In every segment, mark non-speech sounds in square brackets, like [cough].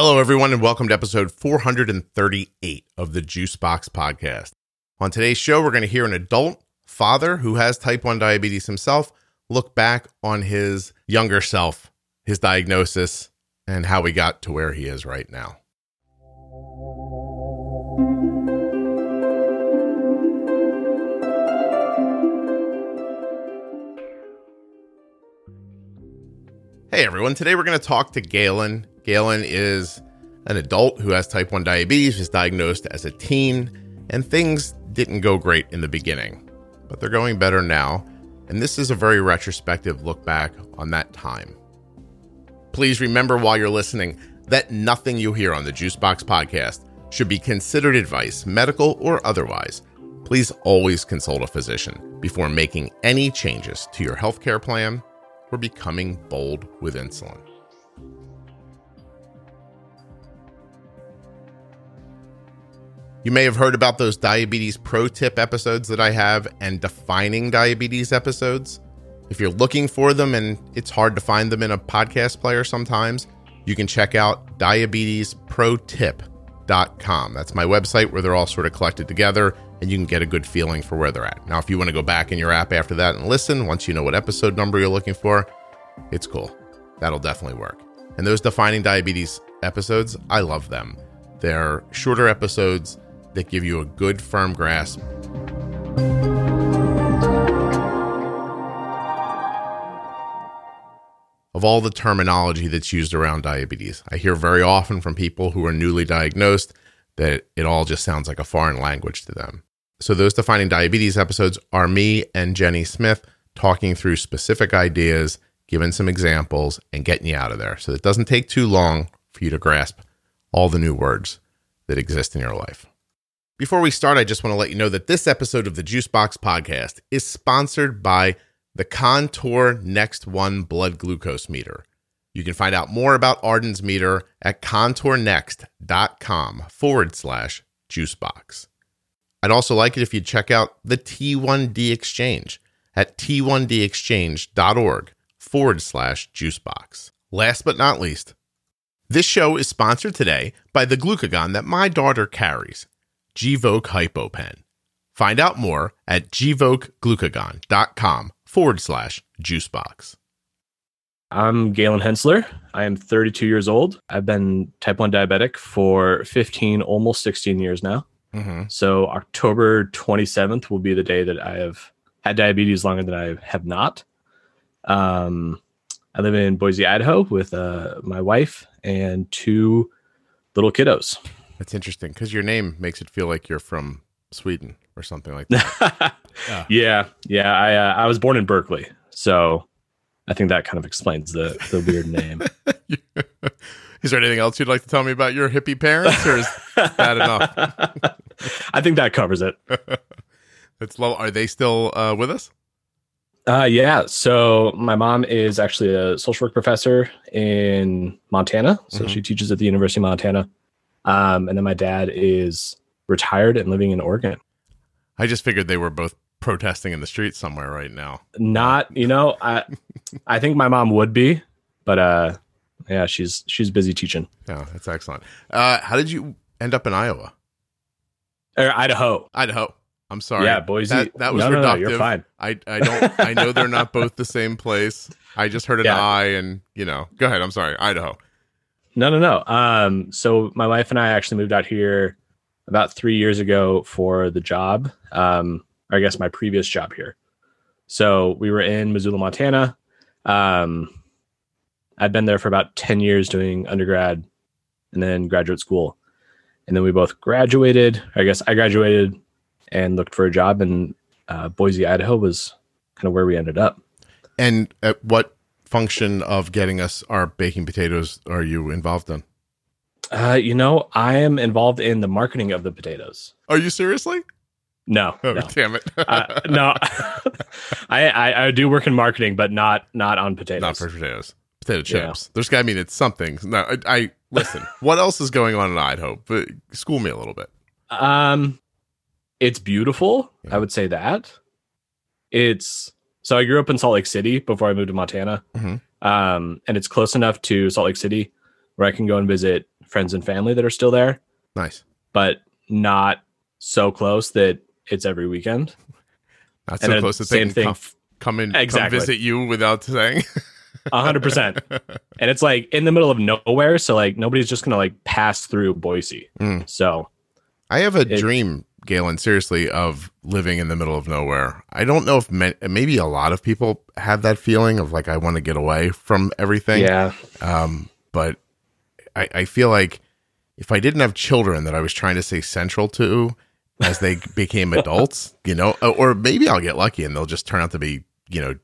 Hello, everyone, and welcome to episode 438 of the Juicebox Podcast. On today's show, we're going to hear an adult father who has type 1 diabetes himself look back on his younger self, his diagnosis, and how he got to where he is right now. Hey everyone, today we're going to talk to Galen. Galen is an adult who has type 1 diabetes, was diagnosed as a teen, and things didn't go great in the beginning, but they're going better now. And this is a very retrospective look back on that time. Please remember while you're listening that nothing you hear on the Juicebox podcast should be considered advice, medical or otherwise. Please always consult a physician before making any changes to your healthcare plan or becoming bold with insulin. You may have heard about those diabetes pro tip episodes that I have and defining diabetes episodes. If you're looking for them and it's hard to find them in a podcast player sometimes, you can check out diabetesprotip.com. That's my website where they're all sort of collected together and you can get a good feeling for where they're at. Now, if you want to go back in your app after that and listen, once you know what episode number you're looking for, it's cool. That'll definitely work. And those defining diabetes episodes, I love them. They're shorter episodes that give you a good, firm grasp. Of all the terminology that's used around diabetes, I hear very often from people who are newly diagnosed that it all just sounds like a foreign language to them. So, those defining diabetes episodes are me and Jenny Smith talking through specific ideas, giving some examples, and getting you out of there. So, it doesn't take too long for you to grasp all the new words that exist in your life. Before we start, I just want to let you know that this episode of the Juicebox podcast is sponsored by the Contour Next One blood glucose meter. You can find out more about Arden's meter at contournext.com forward slash juicebox. I'd also like it if you'd check out the T1D Exchange at t1dexchange.org forward slash juicebox. Last but not least, this show is sponsored today by the glucagon that my daughter carries. Gvoke HypoPen. Find out more at gvokeglucagon.com forward slash juicebox. I'm Galen Hensler. I am 32 years old. I've been type 1 diabetic for 15, almost 16 years now. Mm-hmm. So October 27th will be the day that I have had diabetes longer than I have not. Um, I live in Boise, Idaho with uh, my wife and two little kiddos. That's interesting because your name makes it feel like you're from Sweden or something like [laughs] that. yeah. yeah, yeah. I uh, I was born in Berkeley, so I think that kind of explains the the weird name. [laughs] is there anything else you'd like to tell me about your hippie parents, or is that enough? [laughs] I think that covers it. That's low. Are they still uh, with us? Uh, yeah. So my mom is actually a social work professor in Montana. So mm-hmm. she teaches at the University of Montana. Um, and then my dad is retired and living in Oregon. I just figured they were both protesting in the streets somewhere right now. Not, you know, I I think my mom would be, but uh yeah, she's she's busy teaching. Yeah, that's excellent. Uh how did you end up in Iowa? Or Idaho. Idaho. I'm sorry. Yeah, Boise. That, that was no, reductive. No, no, you're fine. I I don't I know they're not both the same place. I just heard an [laughs] yeah. I and you know. Go ahead. I'm sorry. Idaho. No, no, no. Um, so my wife and I actually moved out here about three years ago for the job. Um, I guess my previous job here. So we were in Missoula, Montana. Um, I'd been there for about 10 years doing undergrad and then graduate school. And then we both graduated. I guess I graduated and looked for a job, and uh, Boise, Idaho was kind of where we ended up. And at what function of getting us our baking potatoes are you involved in? Uh, you know, I am involved in the marketing of the potatoes. Are you seriously? No. Oh, no. damn it. uh, no. [laughs] I, I, I do work in marketing, but not not on potatoes. Not for potatoes. Potato chips. Yeah. There's got. I mean, it's something. No, I, I listen. [laughs] what else is going on in Idaho? But school me a little bit. Um, it's beautiful. Yeah. I would say that. It's so I grew up in Salt Lake City before I moved to Montana, mm-hmm. um, and it's close enough to Salt Lake City where I can go and visit friends and family that are still there, Nice. but not so close that it's every weekend. Not so then close to same thing, Come, come in, Exactly. come visit you without saying. a hundred percent. [laughs] And it's like in the middle of nowhere, so like nobody's just gonna like pass through Boise. Mm. So I have a It- dream, Galen, seriously, of living in the middle of nowhere. I don't know if ma- maybe a lot of people have that feeling of like I want to get away from everything. yeah, Um, but I, I feel like if I didn't have children that I was trying to stay central to as they [laughs] became adults, you know, uh, or maybe I'll get lucky and they'll just turn out to be, you know,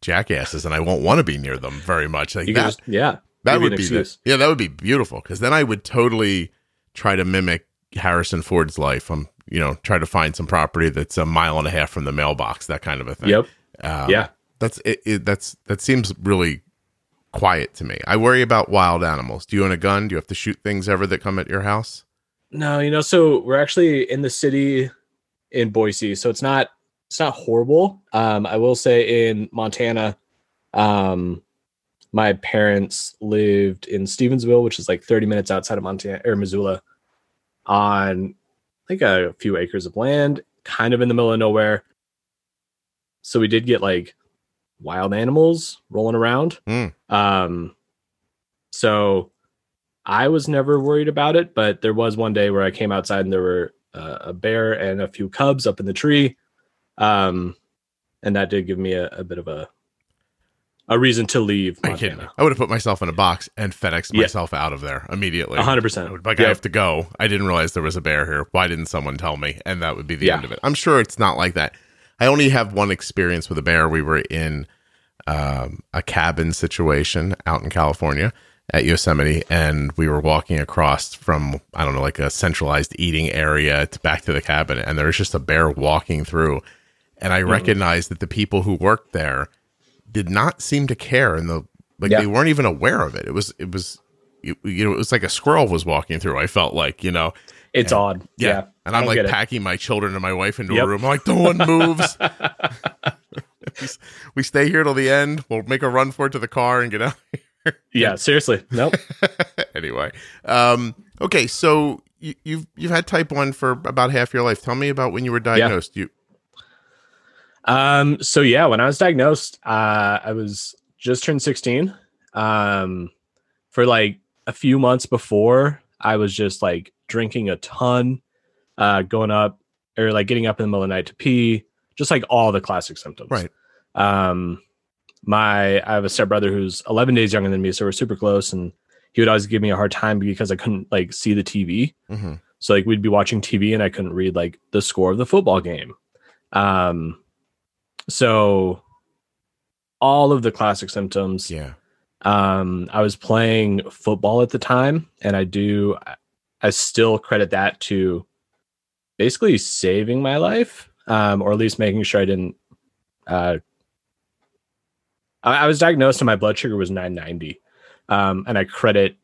jackasses and I won't want to be near them very much. Like you that, just yeah. that would be the, yeah, that would be beautiful because then I would totally try to mimic Harrison Ford's life. I'm, you know, try to find some property that's a mile and a half from the mailbox, that kind of a thing. Yep. Um, yeah. that's it, it. That's that seems really quiet to me. I worry about wild animals. Do you own a gun? Do you have to shoot things ever that come at your house? No, you know, so we're actually in the city in Boise, so it's not it's not horrible. Um, I will say in Montana, um, my parents lived in Stevensville, which is like 30 minutes outside of Montana or Missoula, on think a few acres of land, kind of in the middle of nowhere. So we did get like wild animals rolling around. Hmm. Um, so I was never worried about it, but there was one day where I came outside and there were uh, a bear and a few cubs up in the tree. Um, and that did give me a, a bit of a a reason to leave Are you kidding me? Montana. I would have put myself in a box and FedExed Yeah. myself out of there immediately. A hundred I percent. would like, I have to go. I didn't realize there was a bear here. Why didn't someone tell me? And that would be the Yeah. end of it. I'm sure it's not like that. I only have one experience with a bear. We were in um, a cabin situation out in California at Yosemite, and we were walking across from I don't know, like a centralized eating area to back to the cabin, and there was just a bear walking through, and Mm-hmm. I recognized that the people who worked there did not seem to care, and the like Yeah. they weren't even aware of it. It was it was you, you know it was like a squirrel was walking through. I felt like you know It's odd. yeah, Yeah. and I'm like packing my children and my wife into a room. I'm like no one moves. [laughs] we, stay here till the end. We'll make a run for it to the car and get out. [laughs] Yeah, seriously. Nope. [laughs] anyway, um, okay, so you, you've you've had type one for about half your life. Tell me about when you were diagnosed. You Um, so yeah, when I was diagnosed, uh, I was just turned 16. Um, for like a few months before, I was just like drinking a ton, uh, going up or like getting up in the middle of the night to pee, just like all the classic symptoms. Right. Um, my I have a stepbrother who's 11 days younger than me, so we're super close, and he would always give me a hard time because I couldn't like see the TV. Mhm. So like we'd be watching TV and I couldn't read like the score of the football game. Um so all of the classic symptoms. yeah, Um I was playing football at the time and I do I still credit that to basically saving my life um or at least making sure I didn't uh I, I was diagnosed and my blood sugar was 990. Um and I credit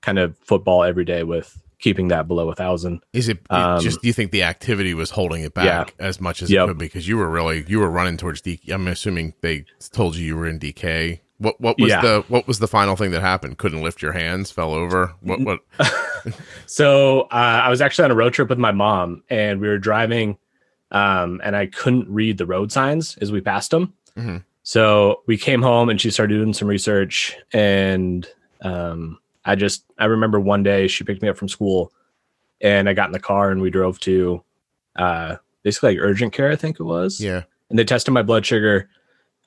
kind of football every day with keeping that below a thousand. is it, it Um, just? Do you think the activity was holding it back as much as it Yep. could? Because you were really you were running towards DKA. I'm assuming they told you you were in DKA. What what was Yeah. the what was the final thing that happened? Couldn't lift your hands, fell over. What what? [laughs] So uh, I was actually on a road trip with my mom, and we were driving, um, and I couldn't read the road signs as we passed them. Mhm. So we came home, and she started doing some research, and um, I just I remember one day she picked me up from school, and I got in the car, and we drove to uh, basically like urgent care, I think it was, Yeah, and they tested my blood sugar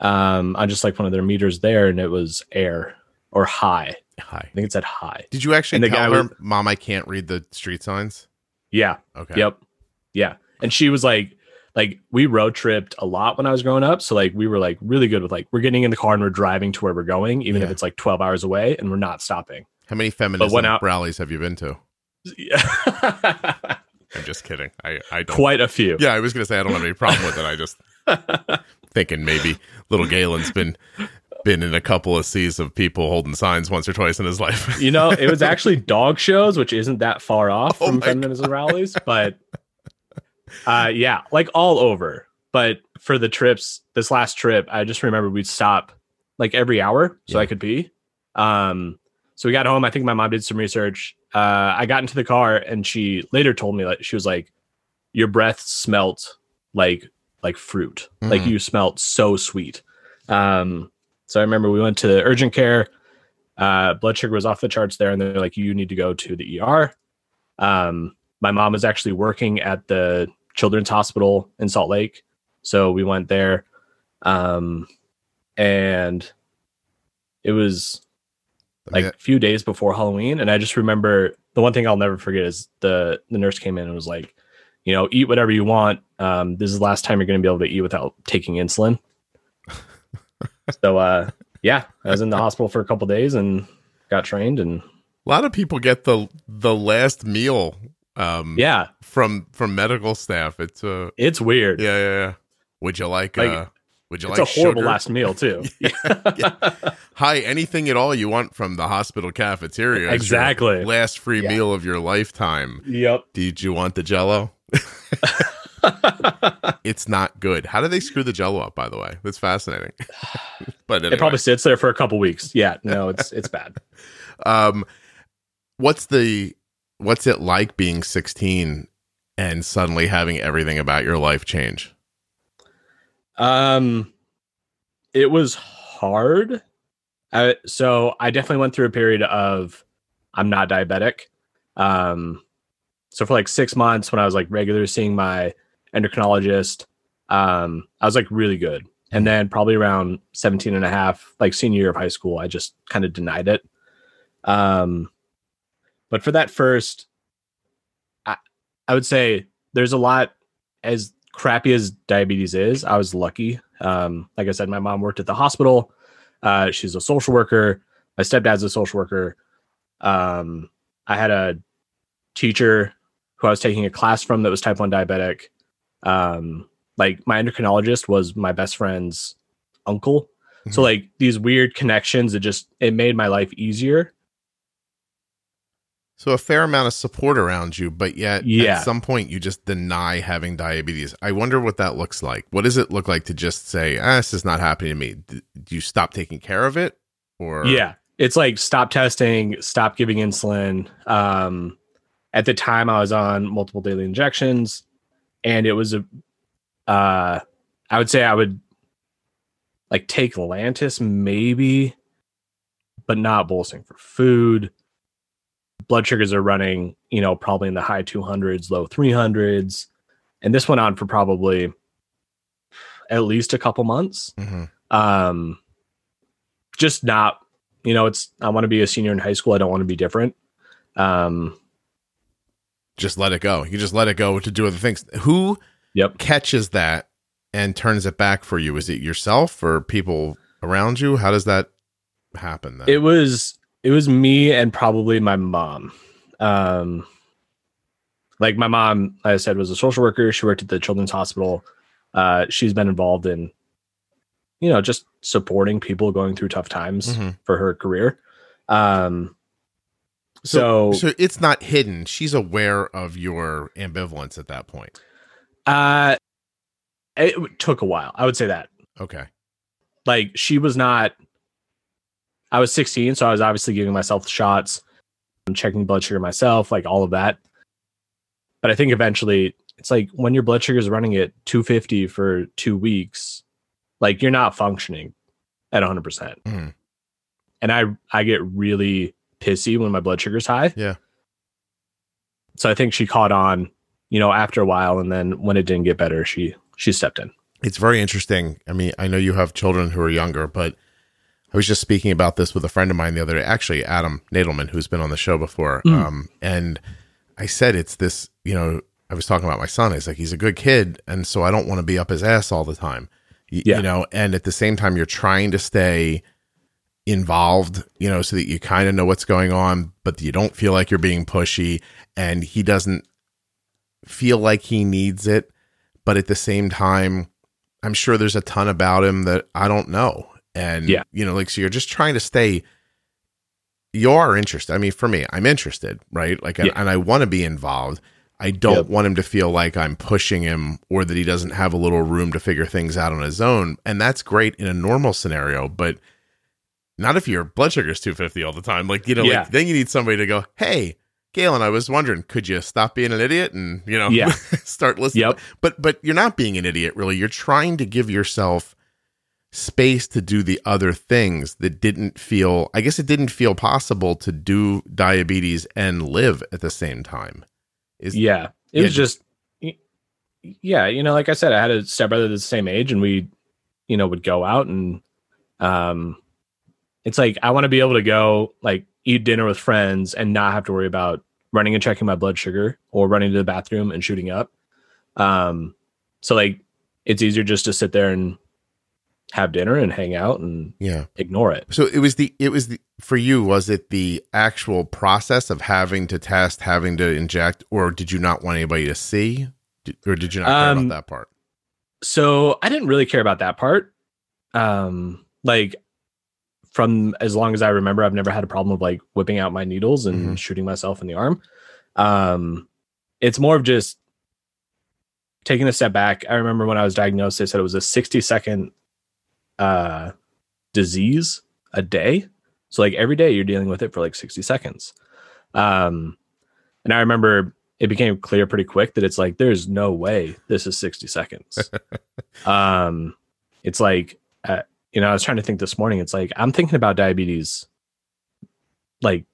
um, on just like one of their meters there, and it was air or high. High. I think it said high. Did you actually And the tell guy her, was- "Mom, I can't read the street signs"? Yeah. Okay. Yep. Yeah. And she was like, like we road tripped a lot when I was growing up. So like we were like really good with like we're getting in the car and we're driving to where we're going, even if it's like 12 hours away and we're not stopping. How many feminism went out- rallies have you been to? Yeah. I'm just kidding. I I don't. Quite a few. Yeah, I was gonna say I don't have any problem with it. I just [laughs] thinking maybe little Galen's been been in a couple of seas of people holding signs once or twice in his life. You know, it was [laughs] actually dog shows, which isn't that far off Oh from feminism rallies, [laughs] but uh yeah, like all over. But for the trips, this last trip, I just remember we'd stop like every hour so Yeah. I could pee. Um so we got home. I think my mom did some research. uh, I got into the car and she later told me that she was like, Your breath smelt like like fruit. Like Mhm. you smelt so sweet. Um, so I remember we went to urgent care. Uh, blood sugar was off the charts there, and they're like, "You need to go to the ER." Um, my mom was actually working at the Children's Hospital in Salt Lake, so we went there, um, and it was like Yeah. a few days before Halloween, and I just remember the one thing I'll never forget is the the nurse came in and was like, you know, eat whatever you want. Um, this is the last time you're going to be able to eat without taking insulin. [laughs] so, uh, yeah, I was in the hospital for a couple days and got trained, and a lot of people get the the last meal um yeah, from from medical staff. It's uh it's weird. yeah, yeah, yeah. Would you like, Like, uh would you it's like a horrible sugar? last meal too. [laughs] Hi, anything at all you want from the hospital cafeteria. is your Exactly. Last free Yeah. meal of your lifetime. yep. Did you want the jello? [laughs] It's not good. How do they screw the jello up, by the way? That's fascinating. [laughs] but anyway, It probably sits there for a couple weeks. Yeah, no, it's it's bad. um what's the what's it like being 16 and suddenly having everything about your life change? Um, it was hard. I, so I definitely went through a period of I'm not diabetic. Um, so for like six months when I was like regular seeing my endocrinologist, um, I was like really good. And then probably around 17 and a half, like senior year of high school, I just kind of denied it. Um, but for that first, I, I would say there's a lot as crappy as diabetes is, I was lucky. Um, like I said, my mom worked at the hospital. Uh, she's a social worker. My stepdad's a social worker. Um, I had a teacher who I was taking a class from that was type 1 diabetic. Um, like my endocrinologist was my best friend's uncle. So Mhm. like these weird connections, it just it made my life easier. So a fair amount of support around you, but yet Yeah. at some point you just deny having diabetes. I wonder what that looks like. What does it look like to just say, ah, this is not happening to me? D- Do you stop taking care of it? Or Yeah. It's like stop testing, stop giving insulin. Um, at the time, I was on multiple daily injections, and it was a, uh, I would say I would like take Lantus maybe, but not bolusing for food. Blood sugars are running, you know, probably in the high 200s, low 300s. And this went on for probably at least a couple months Mhm. um just not you know it's i want to be a senior in high school i don't want to be different um just let it go. You just let it go to do other things. Who yep catches that and turns it back for you? Is it yourself or people around you? How does that happen then? it was it was me and probably my mom um like my mom like i said was a social worker she worked at the children's hospital uh she's been involved in you know just supporting people going through tough times Mhm. for her career um so, so it's not hidden. She's aware of your ambivalence at that point. uh it took a while i would say that Okay. like she was not i was 16 so i was obviously giving myself shots i'm checking blood sugar myself like all of that but i think eventually it's like when your blood sugar is running at 250 for two weeks like you're not functioning at 100% Mhm. and i i get really pissy when my blood sugar's high Yeah. so i think she caught on you know after a while and then when it didn't get better she she stepped in It's very interesting. I mean, I know you have children who are younger, but I was just speaking about this with a friend of mine the other day, actually, Adam Nadelman, who's been on the show before. Mm. Um, and I said, it's this, you know, I was talking about my son. He's like, he's a good kid. And so I don't want to be up his ass all the time, Y- Yeah. you know, and at the same time, you're trying to stay involved, you know, so that you kind of know what's going on, but you don't feel like you're being pushy. And he doesn't feel like he needs it. But at the same time, I'm sure there's a ton about him that I don't know. And, Yeah. you know, like, so you're just trying to stay, you are interested. I mean, for me, I'm interested, right? Like, and, and I want to be involved. I don't Yep. want him to feel like I'm pushing him or that he doesn't have a little room to figure things out on his own. And that's great in a normal scenario, but not if your blood sugar is 250 all the time. Like, you know, Yeah. like, then you need somebody to go, hey, Galen, I was wondering, could you stop being an idiot and you know, Yeah. [laughs] start listening? Yep. But but you're not being an idiot, really. You're trying to give yourself space to do the other things that didn't feel. I guess it didn't feel possible to do diabetes and live at the same time. Is yeah it Yeah, was just yeah you know like i said i had a stepbrother that's the same age and we you know would go out and um it's like i want to be able to go like eat dinner with friends and not have to worry about running and checking my blood sugar or running to the bathroom and shooting up um so like it's easier just to sit there and have dinner and hang out and yeah. ignore it So it was the it was the for you was it the actual process of having to test, having to inject, or did you not want anybody to see, Did- or did you not care Um, about that part? so I didn't really care about that part. Um, like from as long as I remember, I've never had a problem of like whipping out my needles and Mhm. shooting myself in the arm. Um, it's more of just taking a step back. I remember when I was diagnosed, they said it was a 60 second uh disease a day. So like every day you're dealing with it for like 60 seconds. Um, and I remember it became clear pretty quick that it's like there's no way this is 60 seconds [laughs] um it's like uh, you know i was trying to think this morning it's like i'm thinking about diabetes like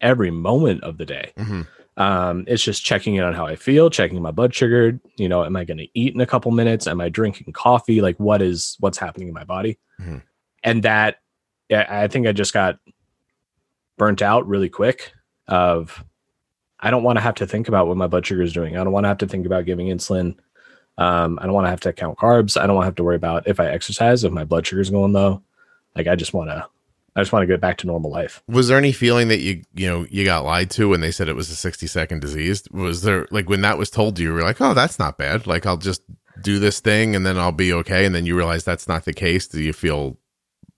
every moment of the day Mhm. Um it's just checking in on how i feel checking my blood sugar you know am i going to eat in a couple minutes am i drinking coffee like what is what's happening in my body Mhm. and that yeah, i think i just got burnt out really quick of I don't want to have to think about what my blood sugar is doing. I don't want to have to think about giving insulin. Um, I don't want to have to count carbs. I don't want to have to worry about if I exercise, if my blood sugar is going low. Like I just want to, I just want to get back to normal life. Was there any feeling that you you know you got lied to when they said it was a sixty second disease? Was there like when that was told to you, you were like, oh, that's not bad. Like I'll just do this thing and then I'll be okay. And then you realize that's not the case. Do you feel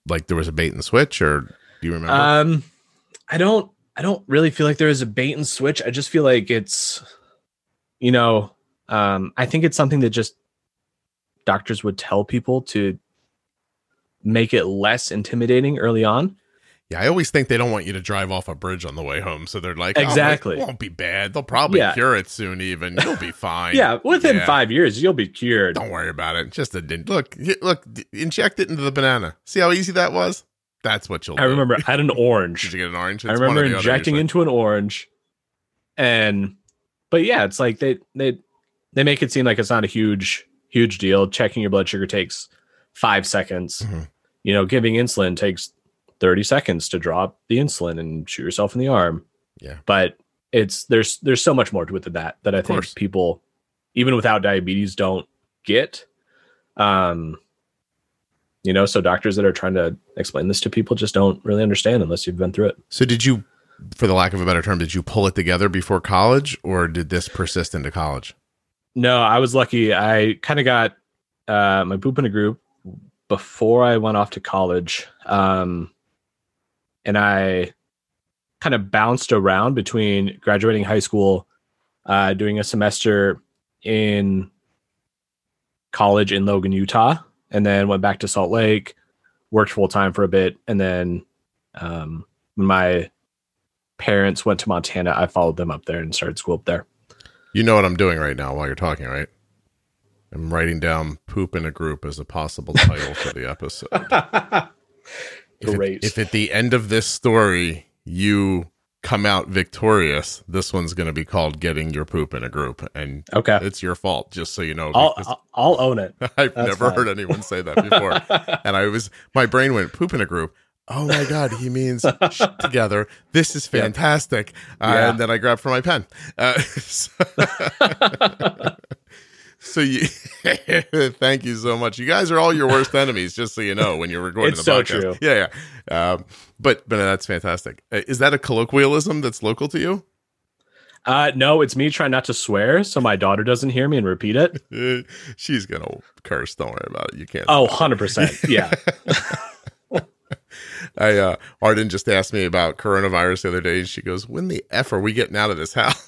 like there was a bait and switch, or do you remember? Um, I don't, I don't really feel like there is a bait and switch. I just feel like it's, you know, um, I think it's something that just doctors would tell people to make it less intimidating early on. Yeah, I always think they don't want you to drive off a bridge on the way home, so they're like, "Oh, it Exactly. won't be bad. They'll probably Yeah. cure it soon. Even you'll be [laughs] fine. Yeah, within Yeah. five years, you'll be cured. Don't worry about it. Just a look. Look, inject it into the banana. See how easy that was. That's what you'll. I do. remember I had an [laughs] orange. Did you get an orange? I It's or remember the other injecting into an orange, and but yeah, it's like they they they make it seem like it's not a huge huge deal. Checking your blood sugar takes five seconds. Mhm. You know, giving insulin takes thirty seconds to drop the insulin and shoot yourself in the arm. Yeah. but it's there's there's so much more to it than that that I think course. people even without diabetes don't get. Um, you know, so doctors that are trying to explain this to people just don't really understand unless you've been through it. So did you, for the lack of a better term, did you pull it together before college, or did this persist into college? No, I was lucky. I kind of got uh, my poop in a group before I went off to college. Um, and I kind of bounced around between graduating high school, uh, doing a semester in college in Logan, Utah, and then went back to Salt Lake, worked full time for a bit. And then um, when my parents went to Montana, I followed them up there and started school up there. You know what I'm doing right now while you're talking, right? I'm writing down "poop in a group" as a possible title for the episode. [laughs] If it- Great. if at the end of this story you come out victorious, this one's going to be called "Getting Your Poop in a Group," and okay. it's your fault. Just so you know, I'll, I'll I'll own it. [laughs] I've that's never fine. heard anyone say that before. [laughs] and I was my brain went poop in a group. Oh my god, he means sh- together. This is Yeah. fantastic. Uh, Yeah. And then I grabbed for my pen. Uh, so, so you, [laughs] thank you so much. You guys are all your worst enemies, just so you know when you're recording It's the so podcast. true. Yeah, yeah. Um, but but that's fantastic. Uh, Is that a colloquialism that's local to you? Uh, no, it's me trying not to swear so my daughter doesn't hear me and repeat it. [laughs] She's gonna curse. Don't worry about it. You can't. Oh, 100%. [laughs] Yeah. I uh Arden just asked me about coronavirus the other day and she goes, When the F are we getting out of this house?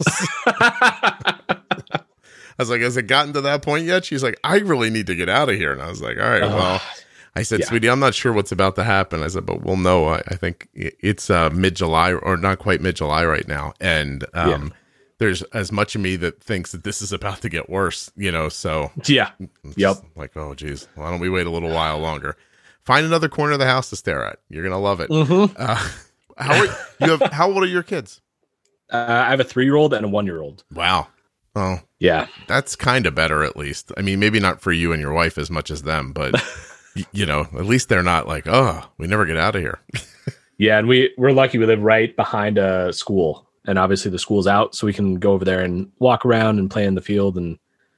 I was like, Has it gotten to that point yet? She's like, I really need to get out of here. And I was like, All right, well, I said, Yeah. sweetie, I'm not sure what's about to happen. I said, but we'll know. I, I think it's uh, mid July or not quite mid July right now. And um, Yeah. there's as much of me that thinks that this is about to get worse, you know, so Yeah. Yep. like, oh, geez, why don't we wait a little while longer? Find another corner of the house to stare at. You're going to love it. Mm-hmm. Uh, how are you have, how old are your kids? Uh, I have a three year old and a one year old. Wow. Oh, Yeah. that's kind of better at least. I mean, maybe not for you and your wife as much as them, but [laughs] you know, at least they're not like, oh, we never get out of here. [laughs] Yeah. And we, we're lucky we live right behind a school. And obviously the school's out. So we can go over there and walk around and play in the field and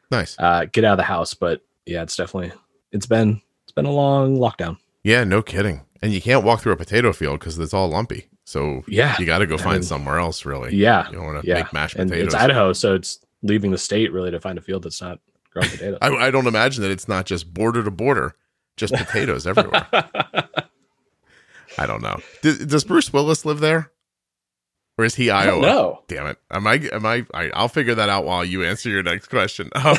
nice. uh, get out of the house. But yeah, it's definitely, it's been, it's been a long lockdown. Yeah, no kidding. And you can't walk through a potato field because it's all lumpy. So Yeah. you got to go I find mean, somewhere else, really. Yeah. You don't want to Yeah. make mashed And potatoes. it's Idaho. So it's leaving the state really to find a field that's not growing potatoes. [laughs] I, I don't imagine that it's not just border to border, just potatoes [laughs] everywhere. I don't know. Does, does Bruce Willis live there, or is he Iowa? know. Damn it! Am I? Am I, I? I'll figure that out while you answer your next question. [laughs] all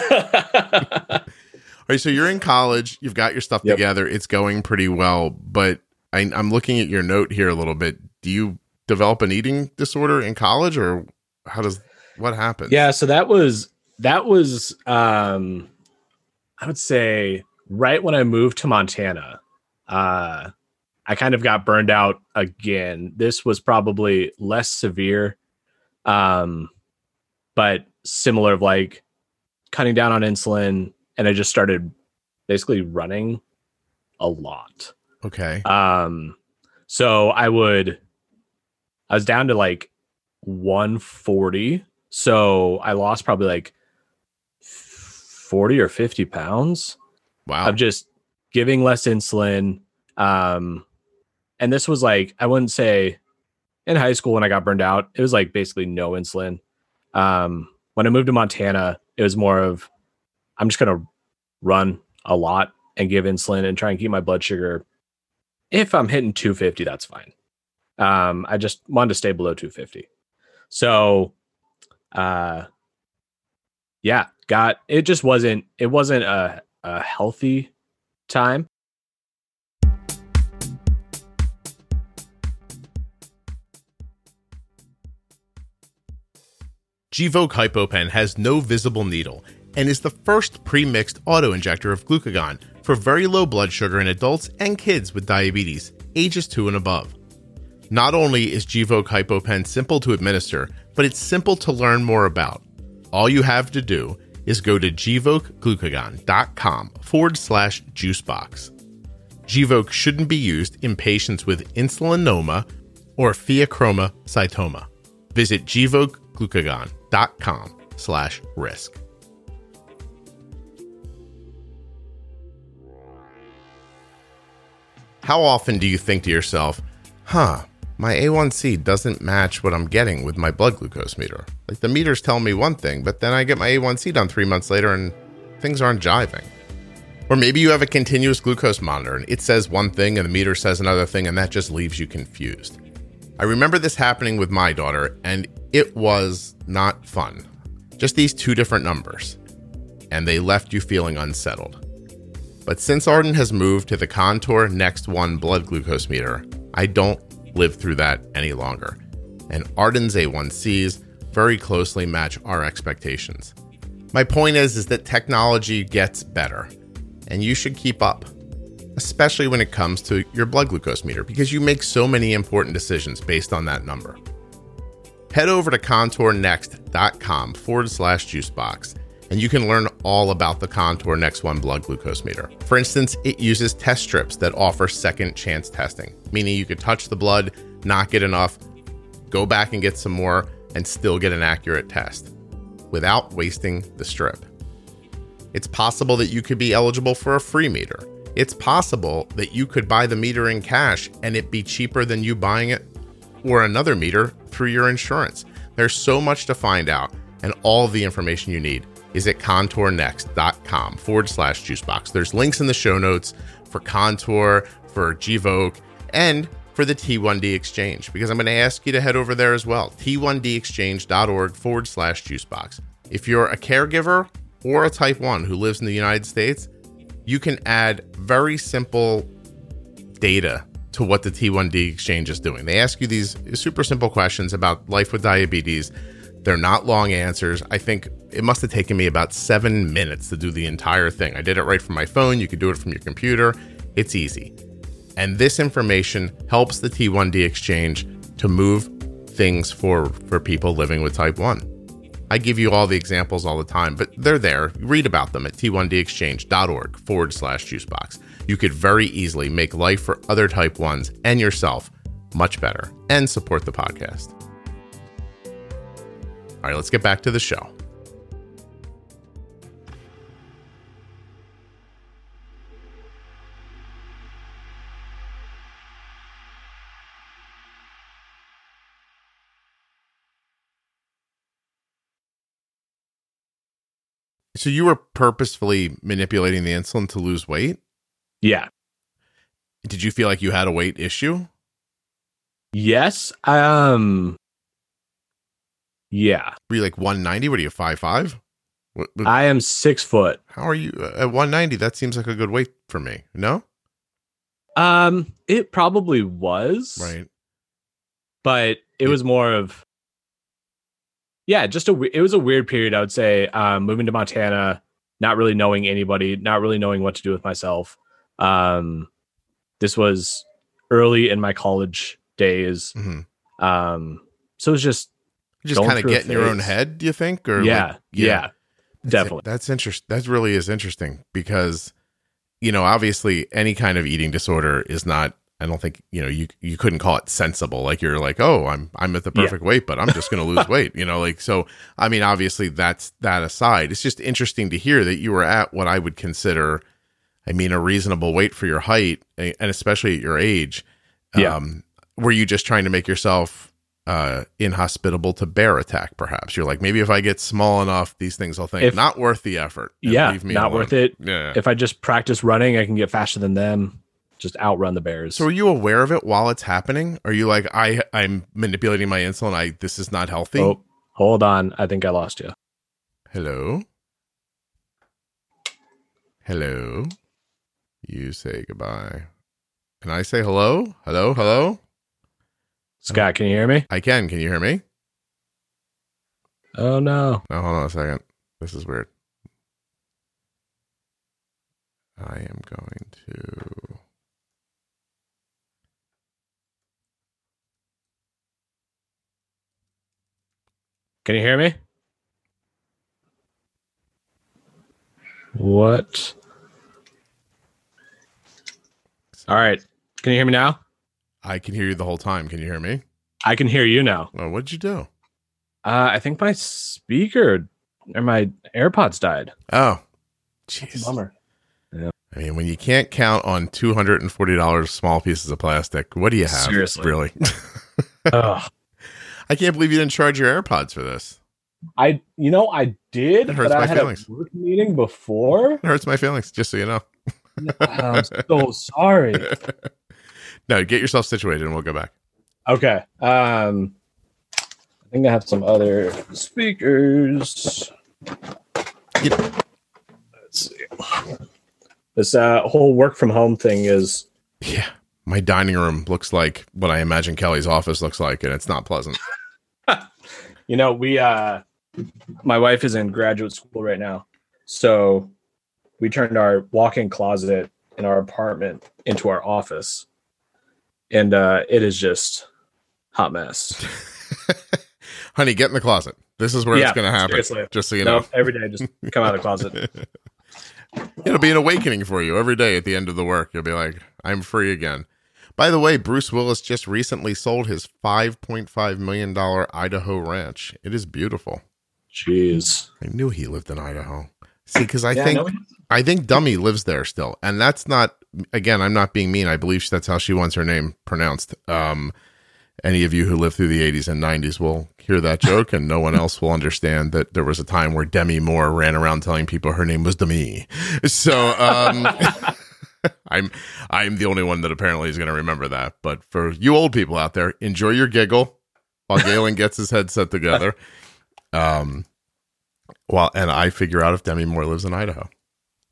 right. So you're in college. You've got your stuff Yep. together. It's going pretty well. But I, I'm looking at your note here a little bit. Do you develop an eating disorder in college, or how does what happened? Yeah, so that was that was um I would say right when I moved to Montana. Uh I kind of got burned out again. This was probably less severe um but similar of like cutting down on insulin and I just started basically running a lot. Okay. Um, so I would, I was down to like 140. So I lost probably like 40 or 50 pounds Wow. of just giving less insulin. Um, and this was like, I wouldn't say in high school when I got burned out, it was like basically no insulin. Um, when I moved to Montana, it was more of, I'm just going to run a lot and give insulin and try and keep my blood sugar. If I'm hitting 250, that's fine. Um, I just wanted to stay below 250. So, uh, yeah, got it. Just wasn't. It wasn't a a healthy time. Gvoke HypoPen has no visible needle and is the first pre-mixed auto-injector of glucagon for very low blood sugar in adults and kids with diabetes, ages 2 and above. Not only is Gvoke HypoPen simple to administer, but it's simple to learn more about. All you have to do is go to gvokeglucagon.com forward slash juicebox. Gvoke shouldn't be used in patients with insulinoma or pheochromocytoma. Visit gvokeglucagon.com slash risk. How often do you think to yourself, huh, my A1C doesn't match what I'm getting with my blood glucose meter? Like the meter's telling me one thing, but then I get my A1C done three months later and things aren't jiving. Or maybe you have a continuous glucose monitor and it says one thing and the meter says another thing, and that just leaves you confused. I remember this happening with my daughter, and it was not fun. Just these two different numbers, and they left you feeling unsettled. But since Arden has moved to the Contour Next One blood glucose meter, I don't live through that any longer. And Arden's A1Cs very closely match our expectations. My point is is that technology gets better, and you should keep up, especially when it comes to your blood glucose meter because you make so many important decisions based on that number. Head over to contournext.com forward slash juicebox and you can learn all about the Contour Next One blood glucose meter. For instance, it uses test strips that offer second chance testing, meaning you could touch the blood, not get enough, go back and get some more, and still get an accurate test without wasting the strip. It's possible that you could be eligible for a free meter. It's possible that you could buy the meter in cash and it be cheaper than you buying it or another meter through your insurance. There's so much to find out, and all the information you need is at contournext.com forward slash juicebox. There's links in the show notes for Contour, for Gvoke, and for the T1D Exchange, because I'm going to ask you to head over there as well. T1DExchange.org forward slash juicebox. If you're a caregiver or a type 1 who lives in the United States, you can add very simple data to what the T1D exchange is doing. They ask you these super simple questions about life with diabetes. They're not long answers. I think it must have taken me about seven minutes to do the entire thing. I did it right from my phone. You could do it from your computer. It's easy. And this information helps the T1D exchange to move things forward for people living with type 1. I give you all the examples all the time, but they're there. Read about them at t1dexchange.org forward slash juicebox. You could very easily make life for other type 1s and yourself much better and support the podcast. All right, let's get back to the show. So you were purposefully manipulating the insulin to lose weight? Yeah. Did you feel like you had a weight issue? Yes. Um. Yeah. Were you like 190? What are you, five five? What, what, I am six foot. how are you uh, at 190? That seems like a good weight for me. No? Um, it probably was, Right. but it Yeah. was more of, yeah, just a. It was a weird period. I would say, um, moving to Montana, not really knowing anybody, not really knowing what to do with myself. Um, this was early in my college days. hmm Um, so it was just Just kind of get in your own head, do you think? Or yeah, like- yeah, That's- definitely. That's interesting. That really is interesting because, you know, obviously any kind of eating disorder is not. I don't think you know you you couldn't call it sensible. Like you're like, oh, I'm I'm at the Yeah. perfect weight, but I'm just going to lose [laughs] weight. You know, like so. I mean, obviously that's that aside. It's just interesting to hear that you were at what I would consider, I mean, a reasonable weight for your height and especially at your age. Yeah. Um, were you just trying to make yourself uh, inhospitable to bear attack? Perhaps you're like, maybe if I get small enough, these things will think If- not worth the effort. yeah, leave me not alone." worth it. Yeah. If I just practice running, I can get faster than them. Just outrun the bears. So are you aware of it while it's happening? Are you like I I'm manipulating my insulin? I this is not healthy. oh, hold on. I think I lost you. Hello. Hello. You say goodbye. Can I say hello? Hello, hello? Scott, can you hear me? I can. Can you hear me? Oh no. No, hold on a second. This is weird. I am going to Can you hear me? What? All right. Can you hear me now? I can hear you the whole time. Can you hear me? I can hear you now. Well, what'd you do? Uh, I think my speaker or my AirPods died. Oh, jeez. bummer. I mean, when you can't count on two hundred and forty dollars small pieces of plastic, what do you have? Seriously. really? [laughs] I can't believe you didn't charge your AirPods for this. I, you know, I did, It hurts but my I had feelings. a work meeting before. It hurts my feelings, just so you know. [laughs] I'm so sorry. [laughs] no, get yourself situated, and we'll go back. Okay. Um, I think I have some other speakers. Yep. Let's see. This uh, whole work from home thing is Yeah, my dining room looks like what I imagine Kelly's office looks like, and it's not pleasant. [laughs] you know we uh my wife is in graduate school right now so we turned our walk-in closet in our apartment into our office and uh it is just hot mess [laughs] Honey, get in the closet. This is where Yeah, it's going to happen. seriously. Just so you no know, every day just come out of the closet [laughs] it'll be an awakening for you every day. At the end of the work, you'll be like, "I'm free again." By the way, Bruce Willis just recently sold his 5.5 million dollar Idaho ranch. It is beautiful. jeez I knew he lived in Idaho. See, because I Yeah, think no, I think Dummy lives there still, and that's not. Again, I'm not being mean. I believe that's how she wants her name pronounced. Um, any of you who lived through the 80s and 90s will hear that [laughs] joke, and no one else will understand that there was a time where Demi Moore ran around telling people her name was Demi. So um, [laughs] I'm I'm the only one that apparently is going to remember that. But for you old people out there, enjoy your giggle while Galen [laughs] gets his head set together. Um, well, and I figure out if Demi Moore lives in Idaho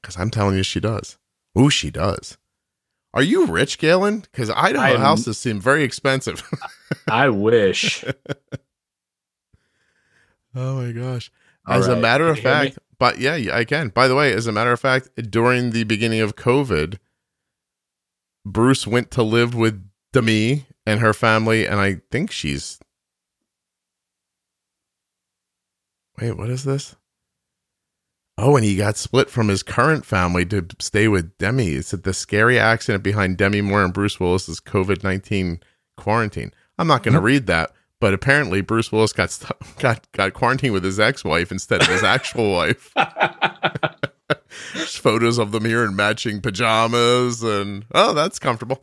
because I'm telling you she does. Oh, she does. Are you rich, Galen? Because Idaho I am- houses seem very expensive. [laughs] I wish. oh my gosh. All As a matter of fact, but yeah, yeah, I can. By the way, as a matter of fact, during the beginning of COVID, Bruce went to live with Demi and her family, and I think she's. Wait, what is this? Oh, and he got split from his current family to stay with Demi. It's the scary accident behind Demi Moore and Bruce Willis's COVID nineteen quarantine. I'm not going to read that, but apparently Bruce Willis got stu- [laughs] got got quarantined with his ex wife instead of his actual wife. There's [laughs] [laughs] photos of them here in matching pajamas, and oh, that's comfortable.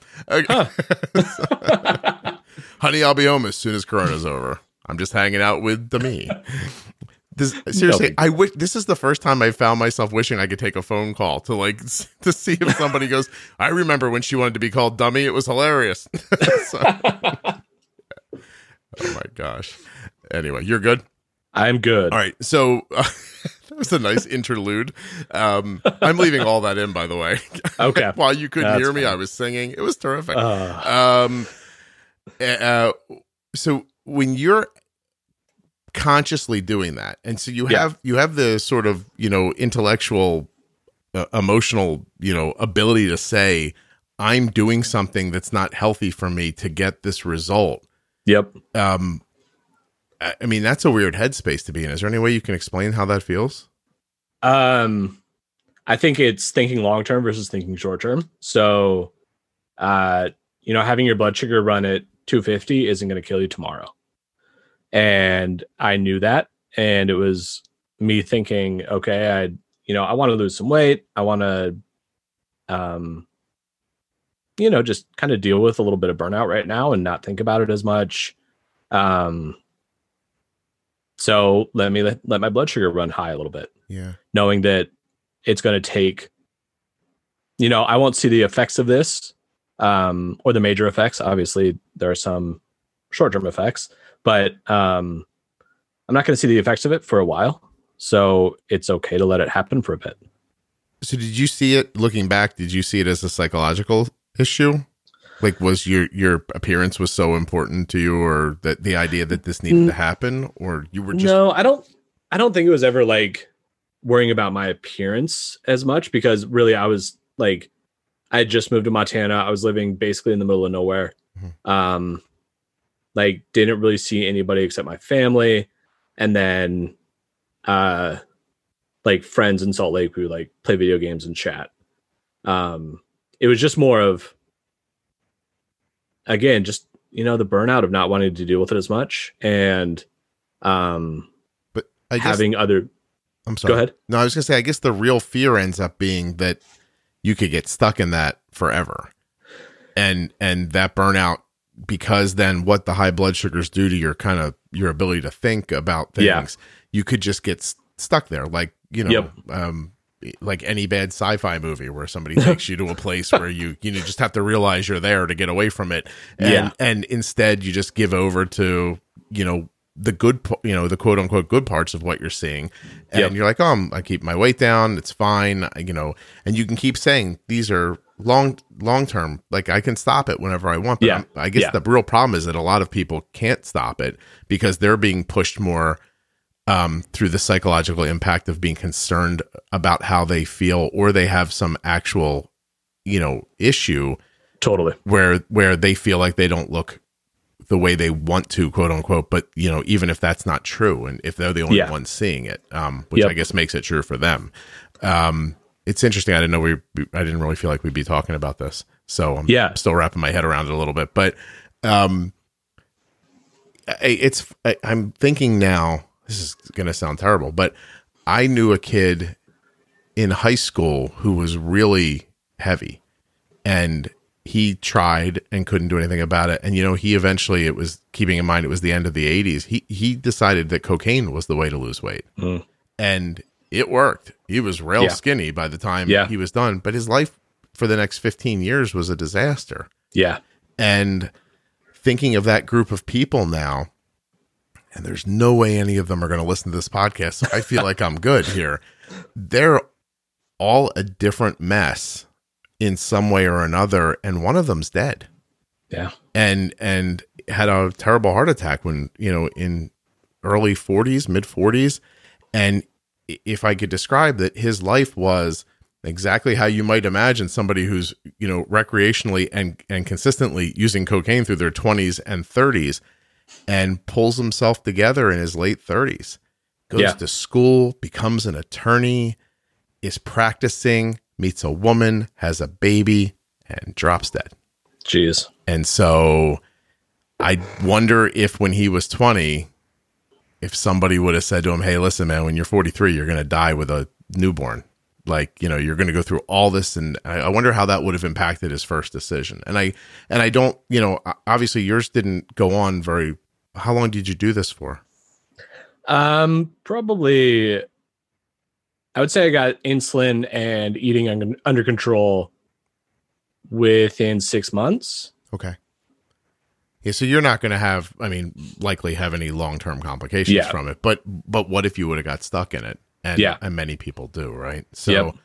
Honey, I'll be home as soon as Corona's over. I'm just hanging out with Demi. This, seriously, big I wish this is the first time I found myself wishing I could take a phone call to like [laughs] to see if somebody goes. I remember when she wanted to be called dummy; it was hilarious. [laughs] So- oh my gosh! Anyway, you're good. I'm good. All right, so uh, [laughs] that was a nice interlude. Um, I'm leaving all that in, by the way. Okay. While you couldn't That's hear me, fine. I was singing. It was terrific. Uh, Um, uh, so when you're consciously doing that, and so you Yeah. have you have the sort of you know intellectual, uh, emotional you know ability to say, "I'm doing something that's not healthy for me to get this result." yep. Um, I I mean that's a weird headspace to be in. Is there any way you can explain how that feels? Um, I think it's thinking long term versus thinking short term. So, uh, you know, having your blood sugar run at 250 isn't going to kill you tomorrow. And I knew that. And it was me thinking, okay, I, you know, I want to lose some weight. I want to, um, you know, just kind of deal with a little bit of burnout right now and not think about it as much. Um, so let me let, let my blood sugar run high a little bit Yeah. knowing that it's going to take you know i won't see the effects of this um or the major effects obviously there are some short-term effects but um i'm not going to see the effects of it for a while so it's okay to let it happen for a bit So did you see it looking back? Did you see it as a psychological issue? Like was your your appearance was so important to you or that the idea that this needed to happen or you were just no i don't i don't think it was ever like worrying about my appearance as much because really i was like i had just moved to montana i was living basically in the middle of nowhere Mhm. um like didn't really see anybody except my family and then uh like friends in salt lake who like play video games and chat um it was just more of again just you know the burnout of not wanting to deal with it as much and um but I guess having other I'm sorry. go ahead No, I was gonna say I guess the real fear ends up being that you could get stuck in that forever. And and that burnout because then what the high blood sugars do to your kind of your ability to think about things, Yeah. you could just get s- stuck there. Like, you know, Yep. um like any bad sci-fi movie where somebody takes you to a place where you you know just have to realize you're there to get away from it and Yeah. and instead you just give over to you know the good you know the quote unquote good parts of what you're seeing and Yep. you're like oh I'm, i keep my weight down it's fine I- you know and you can keep saying these are long long term like i can stop it whenever i want but Yeah. I'm- guess Yeah. the real problem is that a lot of people can't stop it because they're being pushed more um, through the psychological impact of being concerned about how they feel or they have some actual you know issue totally where where they feel like they don't look the way they want to quote unquote but you know even if that's not true and if they're the only Yeah. ones seeing it um which Yep. i guess makes it true for them um it's interesting. I didn't know we i didn't really feel like we'd be talking about this. So i'm Yeah. still wrapping my head around it a little bit. But um I, it's I, i'm thinking now this is gonna sound terrible but i knew a kid in high school who was really heavy and he tried and couldn't do anything about it. And you know he eventually it was keeping in mind it was the end of the 80s he he decided that cocaine was the way to lose weight. Mm. and it worked he was real Yeah. skinny by the time Yeah. he was done but his life for the next 15 years was a disaster yeah and thinking of that group of people now and there's no way any of them are going to listen to this podcast so i feel like i'm good here they're all a different mess in some way or another, and one of them's dead. Yeah. And and had a terrible heart attack when, you know, in early 40s, mid 40s. And if I could describe that his life was exactly how you might imagine somebody who's, you know, recreationally and and consistently using cocaine through their 20s and 30s and pulls himself together in his late 30s. Goes Yeah. to school, becomes an attorney, is practicing, meets a woman, has a baby and drops dead. Jeez. And so I wonder if when he was 20, if somebody would have said to him, Hey, listen, man, when you're 43, you're going to die with a newborn. Like, you know, you're going to go through all this. And I, I wonder how that would have impacted his first decision. And I, and I don't, you know, obviously yours didn't go on very, how long did you do this for? Um, probably. I would say I got insulin and eating un- under control within six months. Okay. Yeah, so you're not going to have, I mean, likely have any long term complications Yeah. from it. But but what if you would have got stuck in it? And Yeah. and many people do, right? So Yep.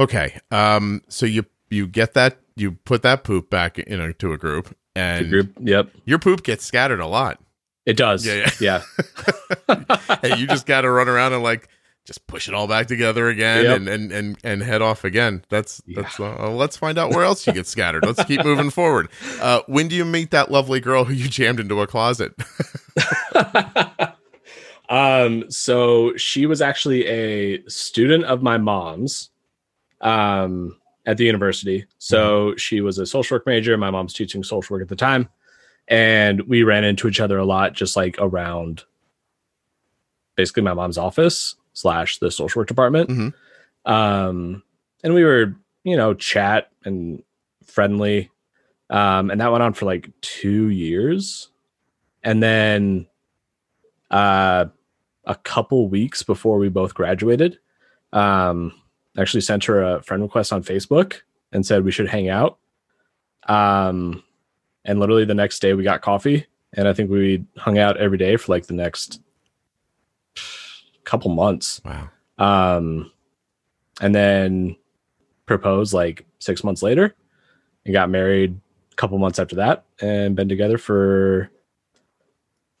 okay, um, so you you get that you put that poop back you know to a group, and group. Yep. your poop gets scattered a lot. It does. Yeah, Yeah. [laughs] hey, you just got to run around and like just push it all back together again Yep. and, and and and head off again. That's that's. Uh, let's find out where else you get scattered. Let's keep moving forward. Uh, when do you meet that lovely girl who you jammed into a closet? [laughs] um, so she was actually a student of my mom's um, at the university. So she was a social work major. My mom's teaching social work at the time. And we ran into each other a lot, just like around basically my mom's office slash the social work department. Mhm. Um, and we were, you know, chat and friendly. Um, and that went on for like two years. And then uh, a couple weeks before we both graduated, um, actually sent her a friend request on Facebook and said we should hang out. Um, and literally the next day we got coffee, and I think we hung out every day for like the next couple months. Wow. Um, and then proposed like six months later, and got married a couple months after that, and been together for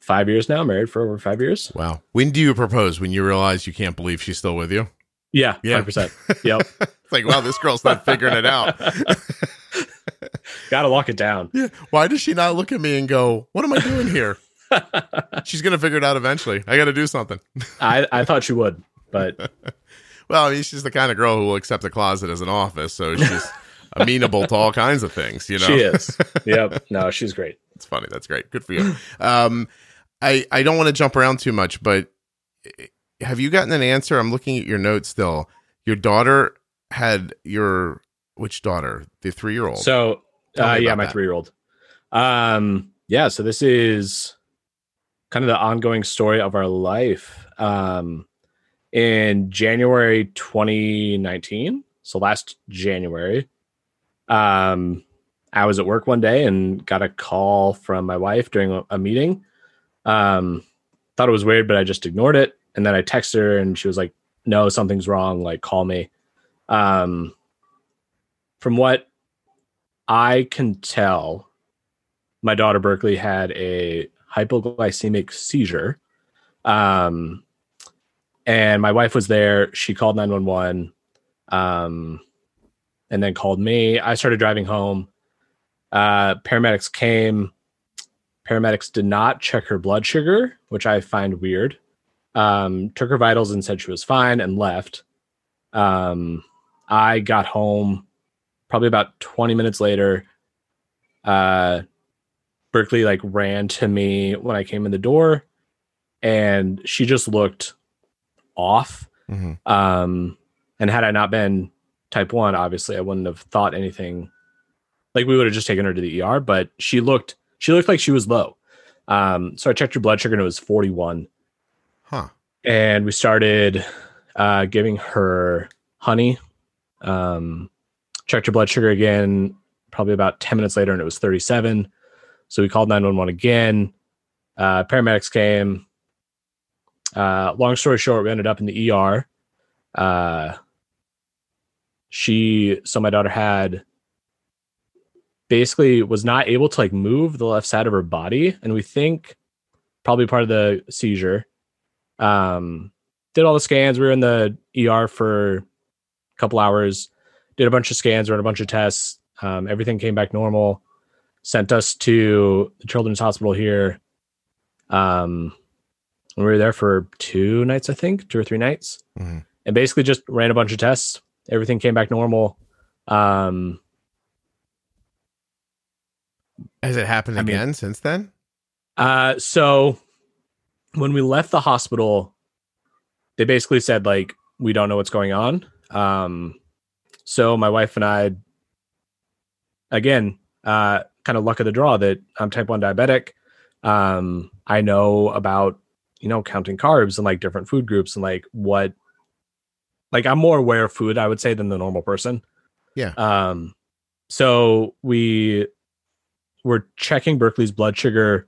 five years now. Married for over five years. Wow. When do you propose? When you realize you can't believe she's still with you? Yeah, Yeah. percent. [laughs] Yep. It's like, wow, this girl's not figuring it out. [laughs] Got to lock it down. Yeah. Why does she not look at me and go, what am I doing here? [laughs] She's going to figure it out eventually. I got to do something. [laughs] I I thought she would, but [laughs] Well, I mean, she's the kind of girl who will accept a closet as an office. So she's amenable to all kinds of things, you know? she is. Yep. No, she's great. It's funny. That's great. Good for you. Um, I I don't want to jump around too much, but eh, have you gotten an answer? I'm looking at your notes still. Your daughter had your which daughter? The three year old. So, uh, yeah, my three year old. Um, yeah. So this is kind of the ongoing story of our life. Um, in January 2019, so last January, um, I was at work one day and got a call from my wife during a, meeting. Um, thought it was weird, but I just ignored it. And then I texted her and she was like, no, something's wrong. Like, call me. Um, from what I can tell, my daughter Berkeley had a hypoglycemic seizure. Um, and my wife was there. She called 911 um, and then called me. I started driving home. Uh, paramedics came. Paramedics did not check her blood sugar, which I find weird. Um, took her vitals and said she was fine and left. Um, I got home probably about 20 minutes later. Uh, Berkeley like ran to me when I came in the door and she just looked off. Mhm. Um, and had I not been type one, obviously I wouldn't have thought anything like we would have just taken her to the ER, but she looked, she looked like she was low. Um, so I checked her blood sugar and it was 41 Huh. and we started uh, giving her honey. Um, checked her blood sugar again, probably about 10 minutes later, and it was 37. So we called 911 again. Uh, paramedics came. Uh, long story short, we ended up in the ER. Uh, she so my daughter had basically was not able to like move the left side of her body and we think probably part of the seizure um did all the scans we were in the er for a couple hours did a bunch of scans ran a bunch of tests um, everything came back normal sent us to the children's hospital here um we were there for two nights i think two or three nights Mhm. and basically just ran a bunch of tests everything came back normal um Has it happened I mean- again since then? Uh, so when we left the hospital, they basically said like we don't know what's going on. Um, so my wife and I, again, uh, kind of luck of the draw that I'm type one diabetic. Um, I know about you know counting carbs and like different food groups and like what, like I'm more aware of food I would say than the normal person. Yeah. Um, so we were checking Berkeley's blood sugar.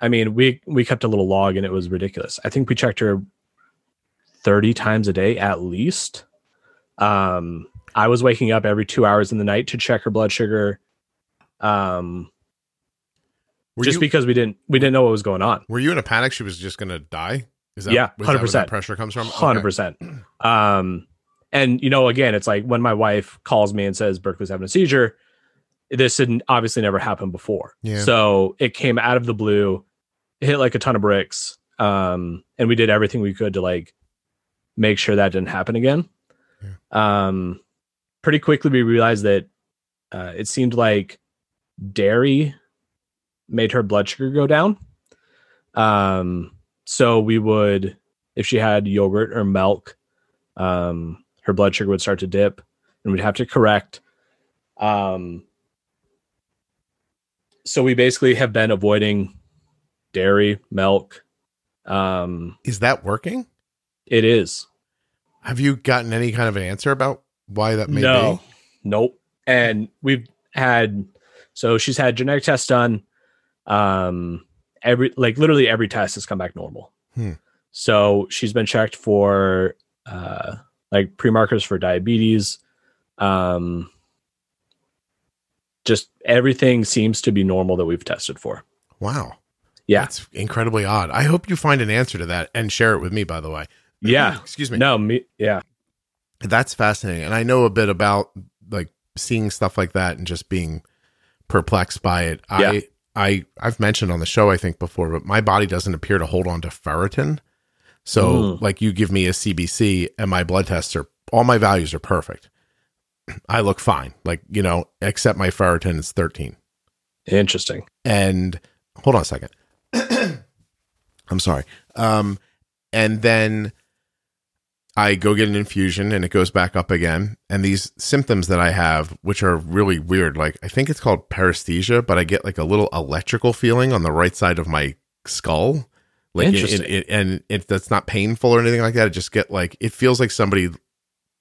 I mean, we we kept a little log and it was ridiculous. I think we checked her 30 times a day at least. Um, I was waking up every two hours in the night to check her blood sugar. Um, Were just you, because we didn't we didn't know what was going on. were you in a panic? She was just going to die. Is Yeah, that where 100%. that pressure comes from. Hundred Okay. percent. Um, and you know, again, it's like when my wife calls me and says Berkeley's having a seizure. This had obviously never happened before. Yeah. So it came out of the blue, hit like a ton of bricks. Um, and we did everything we could to like make sure that didn't happen again. Um, pretty quickly we realized that uh, it seemed like dairy made her blood sugar go down. Um, so we would, if she had yogurt or milk, um, her blood sugar would start to dip, and we'd have to correct. Um, so we basically have been avoiding dairy, milk. Um, Is that working? it is Have you gotten any kind of an answer about why that may no, be? nope. And we've had so she's had genetic tests done. Um, every like literally every test has come back normal. Hmm. So she's been checked for uh like pre-markers for diabetes. Um, just everything seems to be normal that we've tested for. Wow. Yeah. That's incredibly odd. I hope you find an answer to that and share it with me, by the way. [laughs] Yeah. [clears throat] Excuse me. No, me. Yeah. That's fascinating. And I know a bit about like seeing stuff like that and just being perplexed by it. Yeah. I I I've mentioned on the show I think before, but my body doesn't appear to hold on to ferritin. So Mm. like you give me a CBC and my blood tests are all my values are perfect. I look fine. Like, you know, except my ferritin is 13. Interesting. and hold on a second. [clears throat] I'm sorry. Um, and then I go get an infusion and it goes back up again. And these symptoms that I have, which are really weird, like I think it's called paresthesia, but I get like a little electrical feeling on the right side of my skull. Like it, it, it- and it that's not painful or anything like that. It just get like it feels like somebody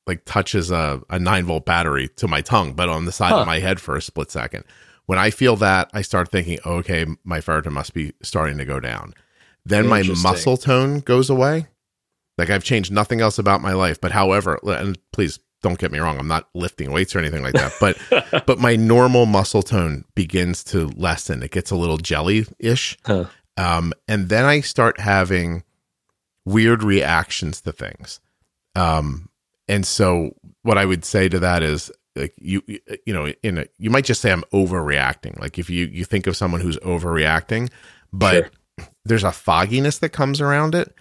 like touches a, a nine volt battery to my tongue, but on the side Huh. of my head for a split second. When I feel that, I start thinking, okay, my ferritin must be starting to go down. Then my muscle tone goes away. Like I've changed nothing else about my life, but however, and please don't get me wrong, I'm not lifting weights or anything like that, but [laughs] but my normal muscle tone begins to lessen. It gets a little jelly-ish. Huh. Um, and then I start having weird reactions to things. Um, and so what I would say to that is like you you know in a, you might just say I'm overreacting. Like if you you think of someone who's overreacting, but there's a fogginess that comes around it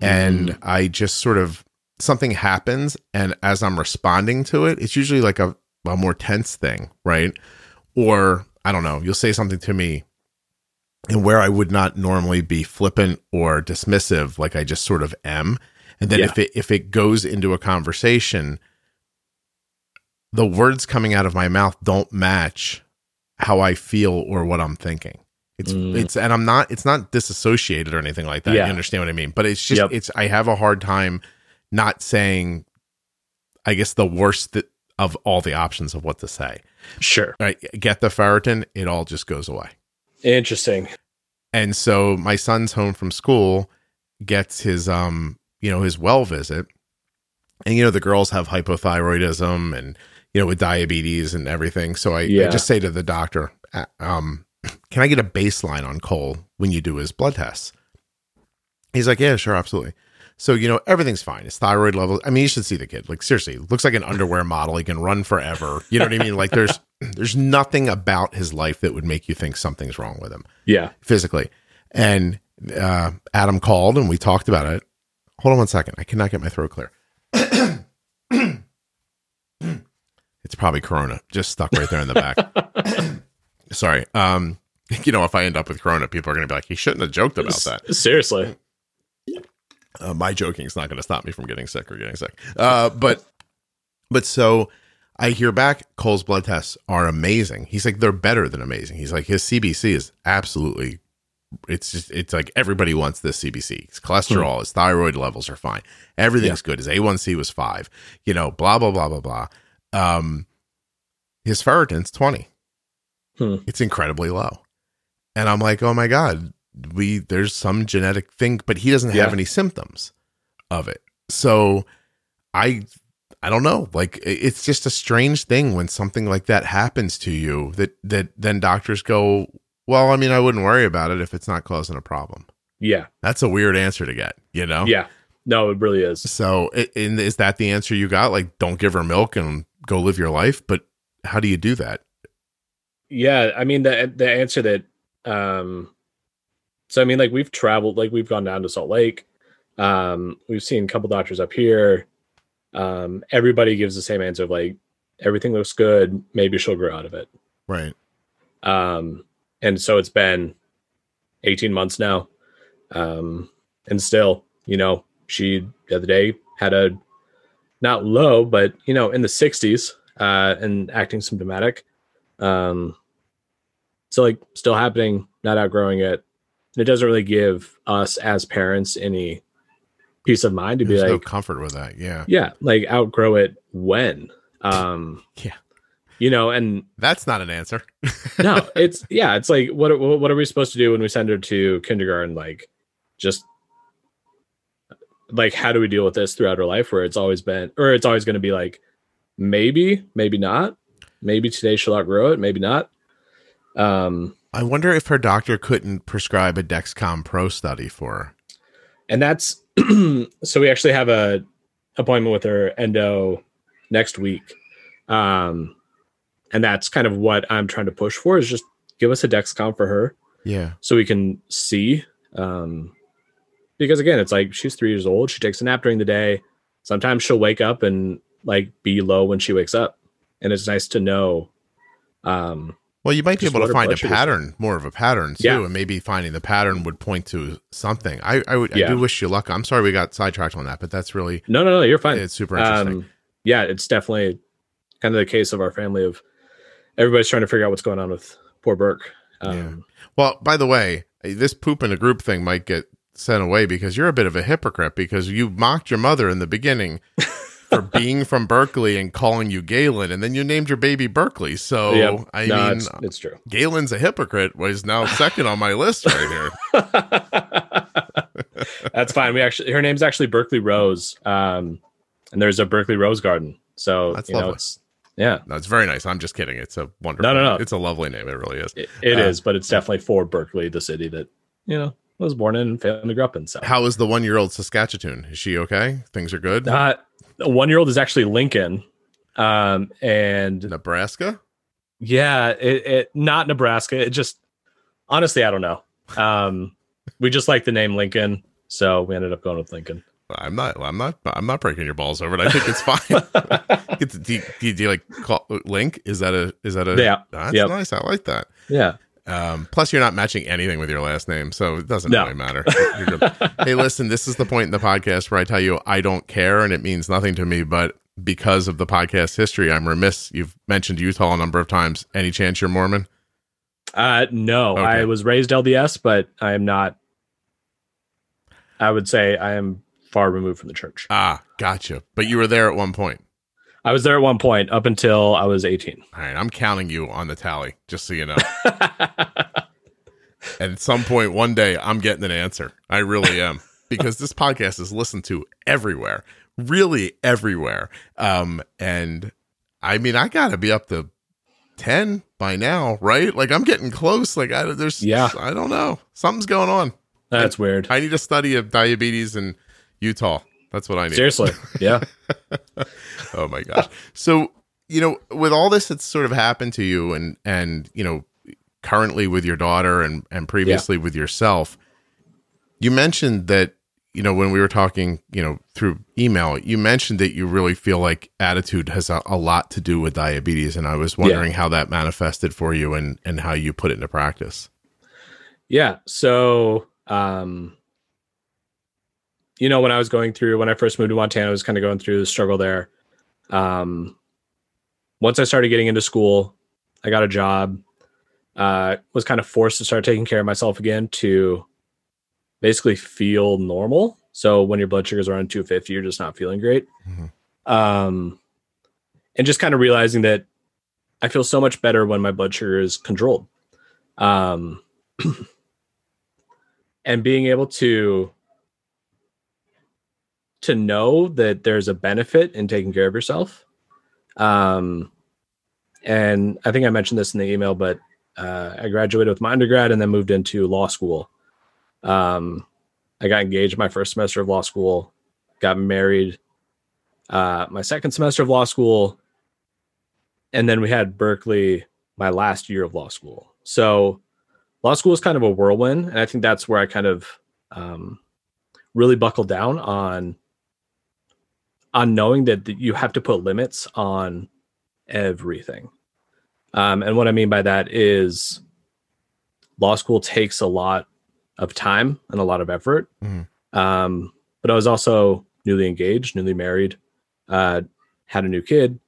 and mm-hmm. I just sort of something happens and as I'm responding to it, it's usually like a, a more tense thing, right? Or I don't know, you'll say something to me and where I would not normally be flippant or dismissive, like I just sort of am. And then Yeah. if it if it goes into a conversation, the words coming out of my mouth don't match how I feel or what I'm thinking. It's Mm. it's and I'm not it's not disassociated or anything like that. Yeah. You understand what I mean? But it's just Yep. it's I have a hard time not saying I guess the worst that, of all the options of what to say. Sure. Right? Get the ferritin, it all just goes away. Interesting. And so my son's home from school, gets his um, you know, his well visit, and you know the girls have hypothyroidism and you know with diabetes and everything. So I, I just say to the doctor, uh, um, "Can I get a baseline on Cole when you do his blood tests?" He's like, "Yeah, sure, absolutely." So you know everything's fine. His thyroid level. I mean, you should see the kid. Like seriously, looks like an underwear model. He can run forever. You know what I mean? Like there's [clears throat] there's nothing about his life that would make you think something's wrong with him Yeah. physically. And uh, Adam called and we talked about it. Hold on one second. I cannot get my throat clear. [clears throat] it's probably Corona, just stuck right there in the back. [laughs] Sorry. Um, [laughs] you know, if I end up with Corona, people are going to be like, he shouldn't have joked about that. Seriously. Uh, my joking is not going to stop me from getting sick or getting sick. Uh, but, but so I hear back Cole's blood tests are amazing. He's like, they're better than amazing. He's like, his CBC is absolutely, it's just, it's like everybody wants this CBC. His cholesterol, his thyroid levels are fine. Everything's good. His A1C was five, you know, blah, blah, blah, blah, blah. Um, his ferritin's 20. Hmm. It's incredibly low. And I'm like, oh my God, we, there's some genetic thing, but he doesn't have Yeah. any symptoms of it. So I I don't know. Like it's just a strange thing when something like that happens to you that that then doctors go, "Well, I mean, I wouldn't worry about it if it's not causing a problem." Yeah. That's a weird answer to get, you know? Yeah. No, it really is. So, and is that the answer you got? Like, don't give her milk and go live your life. But how do you do that? Yeah, I mean the the answer that um so I mean like we've traveled like we've gone down to Salt Lake. Um we've seen a couple doctors up here. Um everybody gives the same answer of like everything looks good, maybe she'll grow out of it. Right. Um and so it's been 18 months now. Um and still, you know, she the other day had a not low, but you know, in the 60s, uh and acting symptomatic. Um, so like still happening, not outgrowing it. And it doesn't really give us as parents any peace of mind to be There's like, no comfort with that. Yeah. yeah, like outgrow it when, um, Yeah. you know, and That's not an answer. [laughs] no, it's yeah, it's like what what what are we supposed to do when we send her to kindergarten? Like, just like how do we deal with this throughout her life? Where it's always been, or it's always going to be like, maybe, maybe not, maybe today she'll outgrow it, maybe not. Um, I wonder if her doctor couldn't prescribe a Dexcom Pro study for her. and that's [clears throat] so we actually have a appointment with her endo next week um and that's kind of what i'm trying to push for is just give us a dexcom for her Yeah. so we can see um because again it's like she's three years old she takes a nap during the day sometimes she'll wake up and like be low when she wakes up and it's nice to know um Well, you might be able to find a pattern, more of a pattern too, Yeah. and maybe finding the pattern would point to something. I, I would, I do wish you luck. I'm sorry we got sidetracked on that, but that's really no no no you're fine it's super interesting. um yeah it's definitely kind of the case of our family of everybody's trying to figure out what's going on with poor burke um well, by the way, this poop in a group thing might get sent away because you're a bit of a hypocrite because you mocked your mother in the beginning [laughs] for being from Berkeley and calling you Galen, and then you named your baby Berkeley. So Yep. I no, mean, it's, it's true Galen's a hypocrite was now second on my list right here. [laughs] that's fine we actually her name's actually berkeley rose um and there's a berkeley rose garden so That's you know lovely. it's yeah No, it's very nice. I'm just kidding. It's a wonderful. No, no, no. It's a lovely name. It really is. it, it Uh, is but it's definitely for berkeley the city that you know was born in and family grew up in so How is the one year old Saskatchewan? Is she okay? Things are good. uh one year old is actually lincoln um and Nebraska? Yeah, it, it not Nebraska. It just honestly, I don't know. Um, we just like the name Lincoln, so we ended up going with Lincoln. I'm not. I'm not. I'm not breaking your balls over it. I think it's fine. [laughs] Do, you- do, you- do you like call, link? Is that a? Is that a? Yeah. That's Yep. nice. I like that. Yeah, Um, plus, you're not matching anything with your last name, so it doesn't No. really matter. Hey, listen, this is the point in the podcast where I tell you I don't care, and it means nothing to me. But because of the podcast history, I'm remiss. You've mentioned Utah a number of times. Any chance you're Mormon? uh, no, Okay. I was raised LDS, but I am not. I would say I am far removed from the church. Ah, gotcha. But you were there at one point. I was there at one point up until I was 18. All right, I'm counting you on the tally, just so you know. [laughs] At some point, one day, I'm getting an answer. I really am. because this podcast is listened to everywhere, really everywhere. Um, and I mean, I gotta be up to ten by now, right? Like I'm getting close. Like I there's Yeah. I don't know. Something's going on. That's weird. I need a study of diabetes in Utah. That's what I need. Seriously. Yeah. [laughs] Oh my gosh. So, you know, with all this that's sort of happened to you and and, you know, currently with your daughter and and previously with yourself, you mentioned that, you know, when we were talking, you know, through email, you mentioned that you really feel like attitude has a, a lot to do with diabetes and I was wondering how that manifested for you and and how you put it into practice. Yeah. So, um, you know, when I was going through, when I first moved to Montana, I was kind of going through the struggle there. Um, once I started getting into school, I got a job, uh, was kind of forced to start taking care of myself again to basically feel normal. So when your blood sugars are around 250, you're just not feeling great. Mhm. Um, and just kind of realizing that I feel so much better when my blood sugar is controlled. Um, [clears throat] and being able to to know that there's a benefit in taking care of yourself. Um and i think i mentioned this in the email but uh, i graduated with my undergrad and then moved into law school. Um i got engaged my first semester of law school got married uh my second semester of law school and then we had berkeley my last year of law school. So law school is kind of a whirlwind and i think that's where i kind of um, really buckled down on on knowing that th- you have to put limits on everything. Um, and what i mean by that is law school takes a lot of time and a lot of effort. Mhm. um, but i was also newly engaged newly married uh, had a new kid.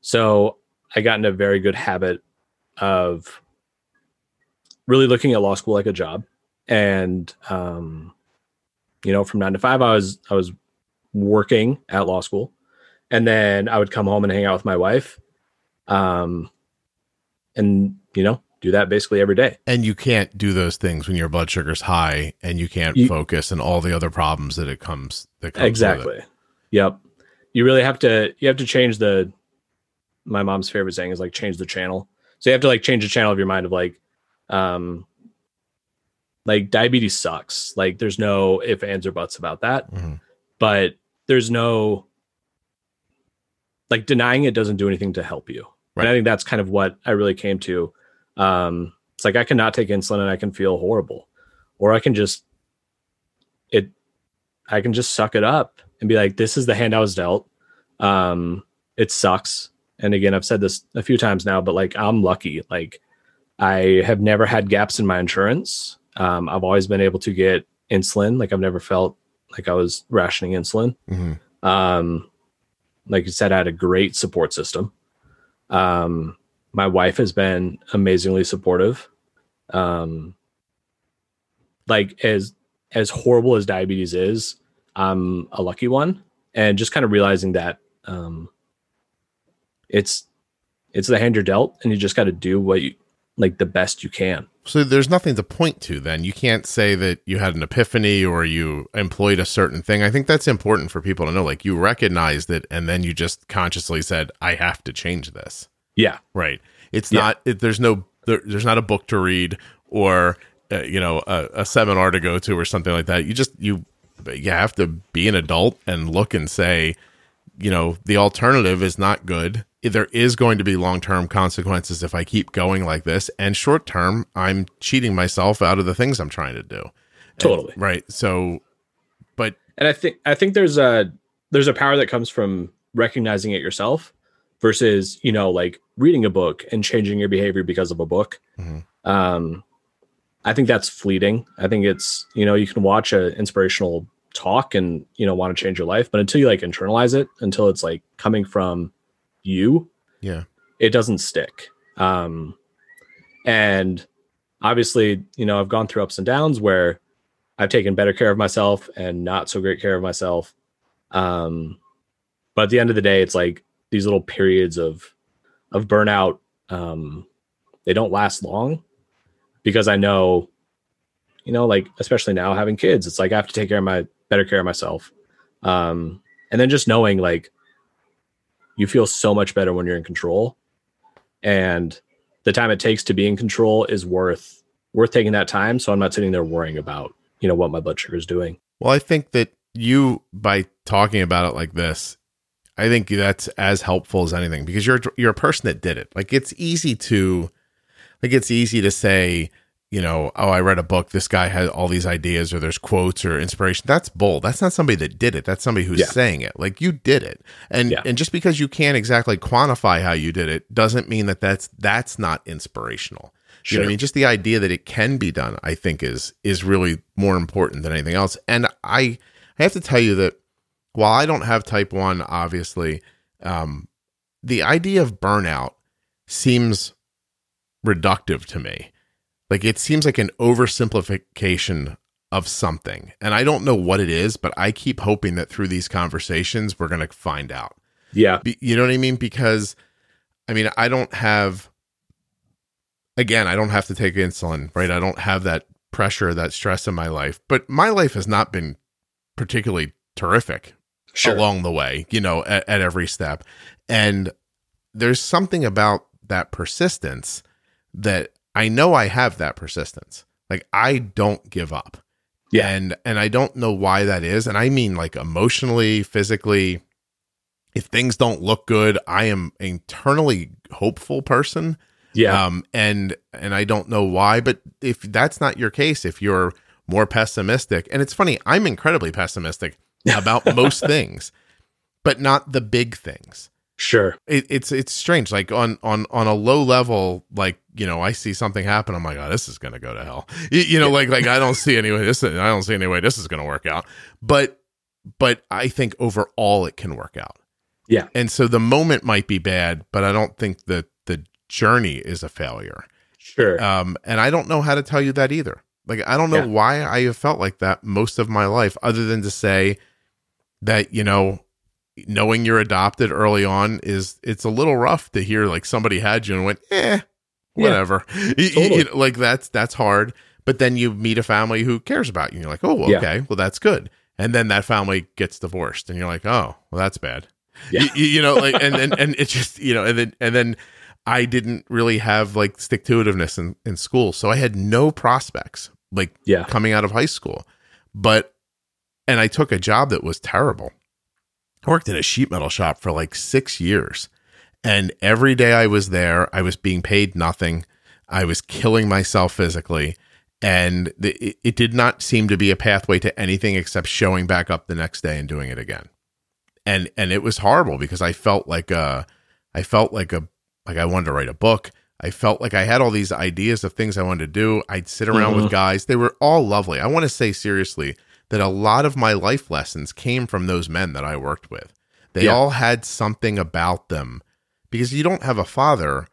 So i got in a very good habit of really looking at law school like a job. And um you know from 9 to 5 I was I was working at law school. And then I would come home and hang out with my wife um and you know do that basically every day. And you can't do those things when your blood sugar's high and you can't You- focus and all the other problems that it comes that comes with it. exactly. Yep. You really have to you have to change the my mom's favorite saying is like change the channel. So you have to like change the channel of your mind of like um like diabetes sucks. Like there's no if ands or buts about that. Mhm. but there's no like denying it doesn't do anything to help you. Right. and i think that's kind of what i really came to. Um it's like i cannot take insulin and i can feel horrible. Or i can just it i can just suck it up and be like this is the hand i was dealt. Um it sucks. And again i've said this a few times now but like i'm lucky. Like i have never had gaps in my insurance. Um i've always been able to get insulin. Like i've never felt like i was rationing insulin. Mhm. um like you said i had a great support system. Um my wife has been amazingly supportive. Um like as as horrible as diabetes is i'm a lucky one. And just kind of realizing that um it's it's the hand you're dealt and you just got to do what you like the best you can So there's nothing to point to then. You can't say that you had an epiphany or you employed a certain thing. I think that's important for people to know. Like you recognized it and then you just consciously said, I have to change this. yeah Right. It's Yeah. not, it, there's no, there, there's not a book to read or, uh, you know, a, a seminar to go to or something like that. You just, you, you have to be an adult and look and say, you know, the alternative is not good. There is going to be long term consequences if I keep going like this. And short term, I'm cheating myself out of the things I'm trying to do. totally Right. So, but and i think i think there's a there's a power that comes from recognizing it yourself versus you know like reading a book and changing your behavior because of a book Mhm. um i think that's fleeting i think it's you know you can watch a inspirational talk and you know want to change your life but until you like internalize it until it's like coming from you yeah. it doesn't stick. Um, and obviously, you know, I've gone through ups and downs where I've taken better care of myself and not so great care of myself. Um, but at the end of the day, it's like these little periods of of burnout. Um, they don't last long because I know, you know, like especially now having kids, it's like I have to take care of my better care of myself. Um, and then just knowing like you feel so much better when you're in control. And the time it takes to be in control is worth worth taking that time. So i'm not sitting there worrying about you know what my blood sugar is doing. Well i think that you by talking about it like this i think that's as helpful as anything because you're you're a person that did it. Like it's easy to like it's easy to say you know, oh, I read a book. This guy had all these ideas, or there's quotes or inspiration. That's bold. That's not somebody that did it. That's somebody who's yeah. saying it. Like you did it, and yeah. and just because you can't exactly quantify how you did it doesn't mean that that's that's not inspirational. Sure. You know I mean? Just the idea that it can be done, I think, is is really more important than anything else. And I I have to tell you that while I don't have type one, obviously, um, the idea of burnout seems reductive to me like it seems like an oversimplification of something. And I don't know what it is, but I keep hoping that through these conversations, we're going to find out. Yeah. Be, you know what I mean? Because, I mean, I don't have, again, I don't have to take insulin, right? I don't have that pressure, that stress in my life, but my life has not been particularly terrific sure. along the way, you know, at, at every step. And there's something about that persistence that I know I have that persistence. Like I don't give up. Yeah. And and I don't know why that is. And I mean like emotionally, physically. If things don't look good, I am internally hopeful person. Yeah. Um and and I don't know why, but if that's not your case, if you're more pessimistic, and it's funny, I'm incredibly pessimistic [laughs] about most things, but not the big things. Sure. It, it's it's strange. Like on on on a low level, like you know, I see something happen. I'm like, oh, this is gonna go to hell. You, you know, like like I don't see any way this. I don't see any way this is gonna work out. But but I think overall it can work out. Yeah. And so the moment might be bad, but I don't think that the journey is a failure. Sure. Um, and I don't know how to tell you that either. Like I don't know yeah. why I have felt like that most of my life, other than to say that you know knowing you're adopted early on is it's a little rough to hear like somebody had you and went eh whatever. [laughs] Yeah, totally. you, like that's that's hard. But then you meet a family who cares about you and you're like oh okay yeah. well that's good. And then that family gets divorced and you're like oh well that's bad. Yeah. you, you know like and, and and it's just you know and then and then i didn't really have like stick to itiveness in, in school. So i had no prospects like yeah. coming out of high school. But and i took a job that was terrible I worked in a sheet metal shop for like six years. And every day I was there, I was being paid nothing. I was killing myself physically. And the, it did not seem to be a pathway to anything except showing back up the next day and doing it again. And and it was horrible because I felt like a, I felt like a like I wanted to write a book. I felt like I had all these ideas of things I wanted to do. I'd sit around mm-hmm. with guys. They were all lovely. I want to say seriously, that a lot of my life lessons came from those men that I worked with. They yeah. all had something about them because you don't have a father.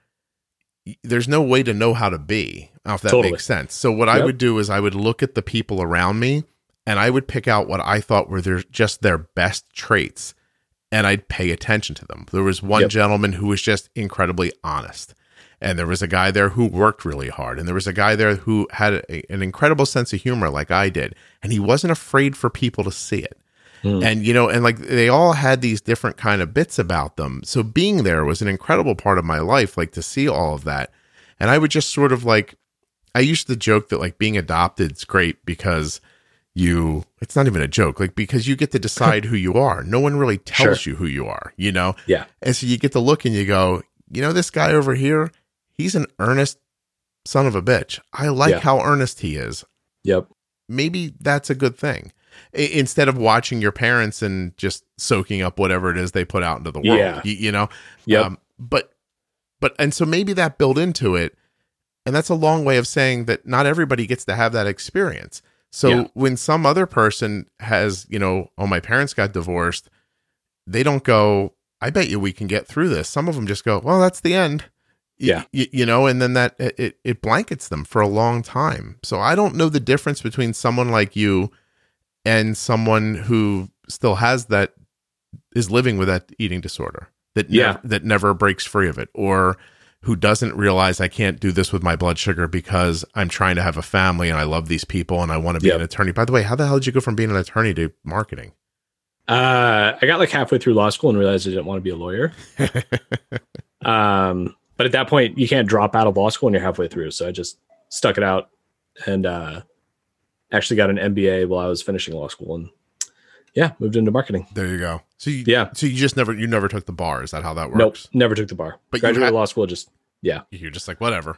There's no way to know how to be. if that totally. makes sense. So what yep. I would do is I would look at the people around me and I would pick out what I thought were their just their best traits and I'd pay attention to them. There was one yep. gentleman who was just incredibly honest and there was a guy there who worked really hard. And there was a guy there who had a, an incredible sense of humor like i did. And he wasn't afraid for people to see it. Mm. and you know and like they all had these different kind of bits about them. So being there was an incredible part of my life like to see all of that. And i would just sort of like i used to joke that like being adopted is great because you it's not even a joke like because you get to decide [laughs] who you are. No one really tells sure. you who you are you know? Yeah. And so you get to look and you go you know this guy over here he's an earnest son of a bitch. I like yeah. how earnest he is. Yep. Maybe that's a good thing. I- instead of watching your parents and just soaking up whatever it is they put out into the world, yeah. you, you know? Yeah. Um, but, but, and so maybe that built into it. And that's a long way of saying that not everybody gets to have that experience. So yeah. when some other person has, you know, oh, my parents got divorced, they don't go, I bet you we can get through this. Some of them just go, well, that's the end yeah you, you know and then that it, it blankets them for a long time so i don't know the difference between someone like you and someone who still has that is living with that eating disorder that yeah never, that never breaks free of it or who doesn't realize I can't do this with my blood sugar because I'm trying to have a family and I love these people and I want to be Yep. an attorney. By the way, how the hell did you go from being an attorney to marketing? Uh, I got like halfway through law school and realized I didn't want to be a lawyer. [laughs] um, but at that point, you can't drop out of law school when you're halfway through. So I just stuck it out and uh, actually got an MBA while I was finishing law school and yeah, moved into marketing. There you go. So you, Yeah. So you just never you never took the bar. Is that how that works? Nope, never took the bar. But Graduated had- law school, just yeah You're just like whatever.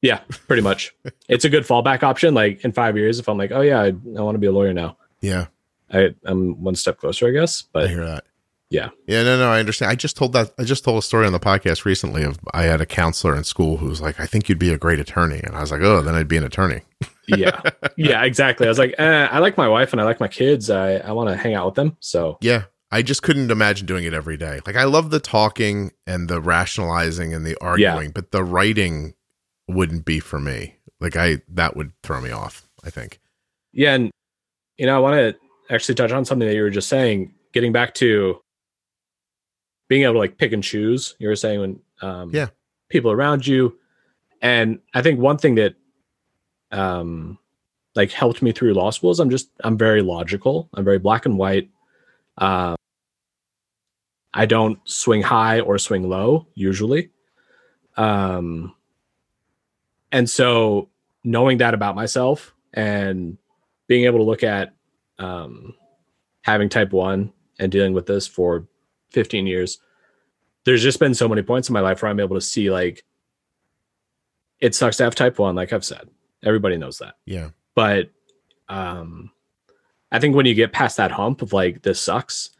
yeah, pretty much. [laughs] it's a good fallback option. Like in five years, if I'm like, oh yeah, I, I want to be a lawyer now, Yeah, I, I'm one step closer, I guess. but I hear that. Yeah. Yeah, no, no, I understand. I just told that. I just told a story on the podcast recently of I had a counselor in school who was like, "I think you'd be a great attorney," and I was like, "Oh, then I'd be an attorney." yeah [laughs] yeah exactly i was like eh, i like my wife and i like my kids i, I want to hang out with them so Yeah, I just couldn't imagine doing it every day. Like I love the talking and the rationalizing and the arguing, but the writing wouldn't be for me. Like I that would throw me off, I think. yeah and you know i want to actually touch on something that you were just saying getting back to being able to like pick and choose you were saying when um Yeah. people around you. And i think one thing that um like helped me through law school is i'm just i'm very logical. I'm very black and white. Um i don't swing high or swing low usually. Um and so knowing that about myself and being able to look at um, having type 1 and dealing with this for 15 years there's just been so many points in my life where i'm able to see like it sucks to have type 1 like i've said. Everybody knows that. Yeah. but um i think when you get past that hump of like this sucks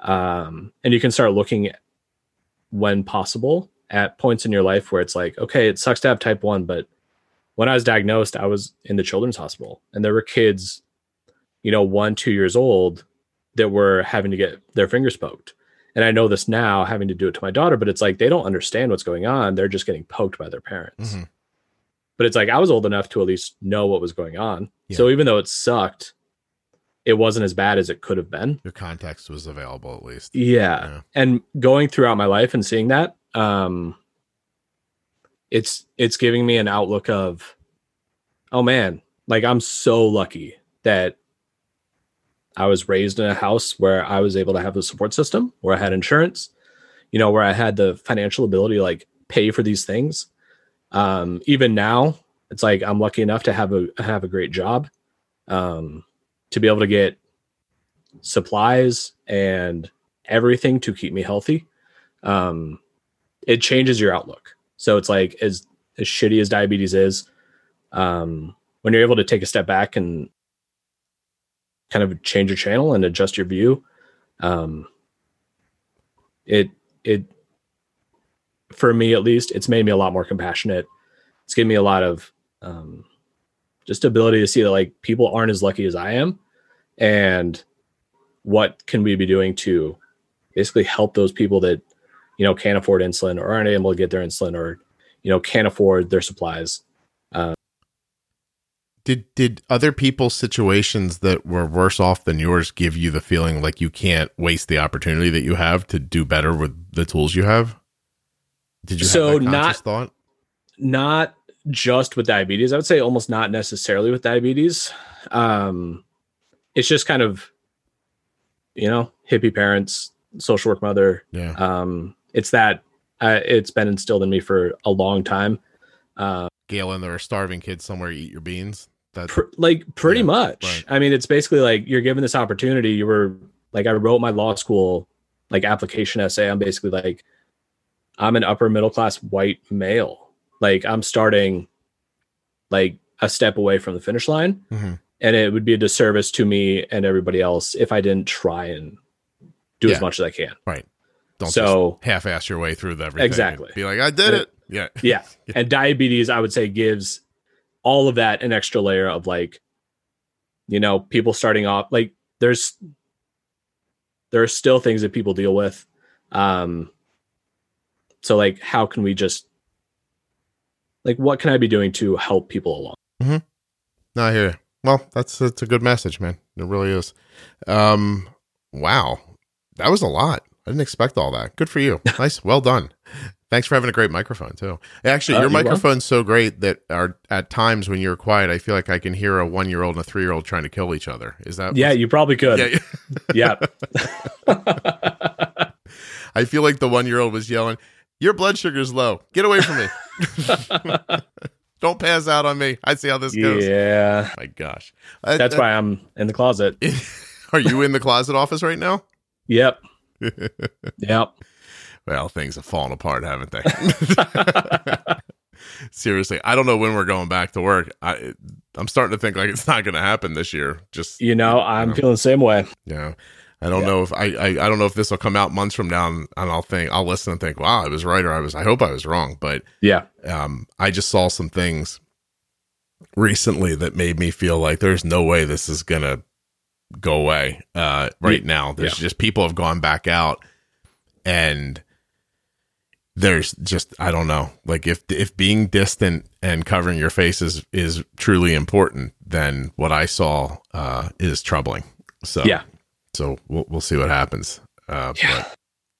um and you can start looking when possible at points in your life where it's like okay it sucks to have type 1 but when i was diagnosed i was in the children's hospital and there were kids you know one two years old that were having to get their fingers poked and i know this now having to do it to my daughter but it's like they don't understand what's going on they're just getting poked by their parents Mhm. but it's like I was old enough to at least know what was going on. Yeah. So even though it sucked, it wasn't as bad as it could have been. Your context was available at least. Yeah. Yeah. And going throughout my life and seeing that, um it's it's giving me an outlook of oh man, like I'm so lucky that I was raised in a house where I was able to have a support system, where I had insurance, you know, where I had the financial ability to like pay for these things. Um, even now, it's like I'm lucky enough to have a have a great job, um, to be able to get supplies and everything to keep me healthy. Um, it changes your outlook. So it's like as as shitty as diabetes is, um, when you're able to take a step back and kind of change your channel and adjust your view, um, it it for me at least, it's made me a lot more compassionate. It's given me a lot of um, just ability to see that like people aren't as lucky as I am, and what can we be doing to basically help those people that you know can't afford insulin or aren't able to get their insulin or you know can't afford their supplies. Did did other people's situations that were worse off than yours give you the feeling like you can't waste the opportunity that you have to do better with the tools you have? Did you So have that not- thought? not just with diabetes. I would say almost not necessarily with diabetes. Um, it's just kind of, you know, hippie parents, social work mother. Yeah. Um, it's that uh, it's been instilled in me for a long time. Uh, Galen, there are starving kids somewhere. Eat your beans. That pr- like pretty Yeah, much. right. I mean, it's basically like you're given this opportunity. You were like, I wrote my law school like application essay. I'm basically like, I'm an upper middle class white male. Like I'm starting like a step away from the finish line. Mhm. And it would be a disservice to me and everybody else if I didn't try and do Yeah. as much as I can. Right. Don't so half-ass your way through the everything. Exactly. Be like, I did Uh, it. Yeah. [laughs] yeah and diabetes i would say gives all of that an extra layer of like you know people starting off like there's there are still things that people deal with um so like how can we just like what can i be doing to help people along No, I hear you. Well, that's that's a good message, man. It really is. Um, wow, that was a lot. I didn't expect all that. Good for you. [laughs] Nice, well done. Thanks for having a great microphone too. Actually, Uh, your microphone's so great that are at times when you're quiet, I feel like I can hear a one year old and a three year old trying to kill each other. Is that Yeah, you probably could. Yeah, Yeah. [laughs] I feel like the one year old was yelling, "Your blood sugar's low. Get away from me! [laughs] Don't pass out on me. I see how this goes." yeah. My gosh, Uh, That's uh, why I'm in the closet. [laughs] Are you in the closet office right now? Yep. Yep. Well, things have fallen apart, haven't they? [laughs] Seriously, I don't know when we're going back to work. I, I'm starting to think like it's not going to happen this year. Just You know, I'm feeling the same way. yeah, I don't Yeah. know if I, I I don't know if this will come out months from now, and, and I'll think I'll listen and think, wow, I was right, or I was I hope I was wrong. But Yeah. um, I just saw some things recently that made me feel like there's no way this is gonna go away uh, right now. There's just people have gone back out, and there's just I don't know. Like if if being distant and covering your face is is truly important, then what I saw uh, is troubling. So Yeah. so we'll we'll see what happens. Uh, Yeah. But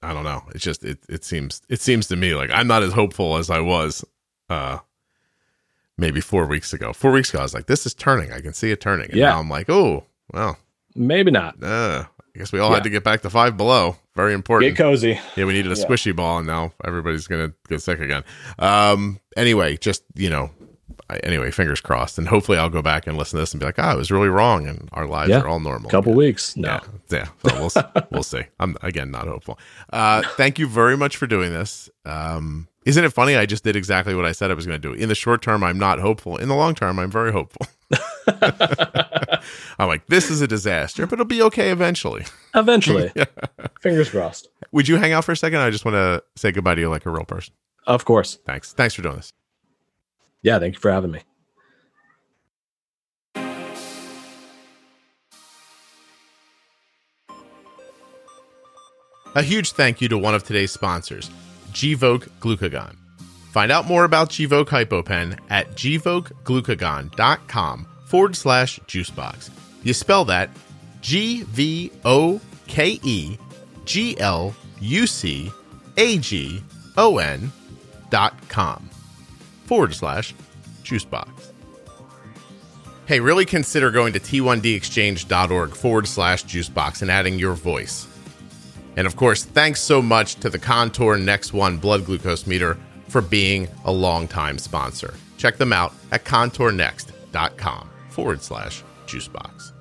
I don't know. It's just it it seems it seems to me like I'm not as hopeful as I was uh maybe four weeks ago. Four weeks ago I was like, this is turning. I can see it turning. And Yeah. now I'm like, oh well, Maybe not. uh, I guess we all Yeah. had to get back to five below. Very important. Get cozy. Yeah, we needed a Yeah. squishy ball, and now everybody's gonna get sick again. Um, anyway, just you know, I, anyway, fingers crossed, and hopefully I'll go back and listen to this and be like, ah, I was really wrong, and our lives Yeah. are all normal. Couple again. weeks. No. Yeah, yeah. So we'll [laughs] we'll see. I'm again not hopeful. Uh, thank you very much for doing this. Um, isn't it funny? I just did exactly what I said I was going to do. In the short term, I'm not hopeful. In the long term, I'm very hopeful. [laughs] [laughs] I'm like, this is a disaster, but it'll be okay eventually. Eventually. [laughs] Fingers crossed. Would you hang out for a second? I just want to say goodbye to you like a real person. Of course. Thanks. Thanks for doing this. Yeah. Thank you for having me. A huge thank you to one of today's sponsors, Gvoke Glucagon. Find out more about Gvoke HypoPen at gvokeglucagon.com forward slash juicebox. You spell that G V O K E G L U C A G O N dot com forward slash juicebox. Hey, really consider going to t1dexchange.org forward slash juicebox and adding your voice. And of course, thanks so much to the Contour Next One blood glucose meter for being a longtime sponsor. Check them out at contournext.com forward slash juicebox.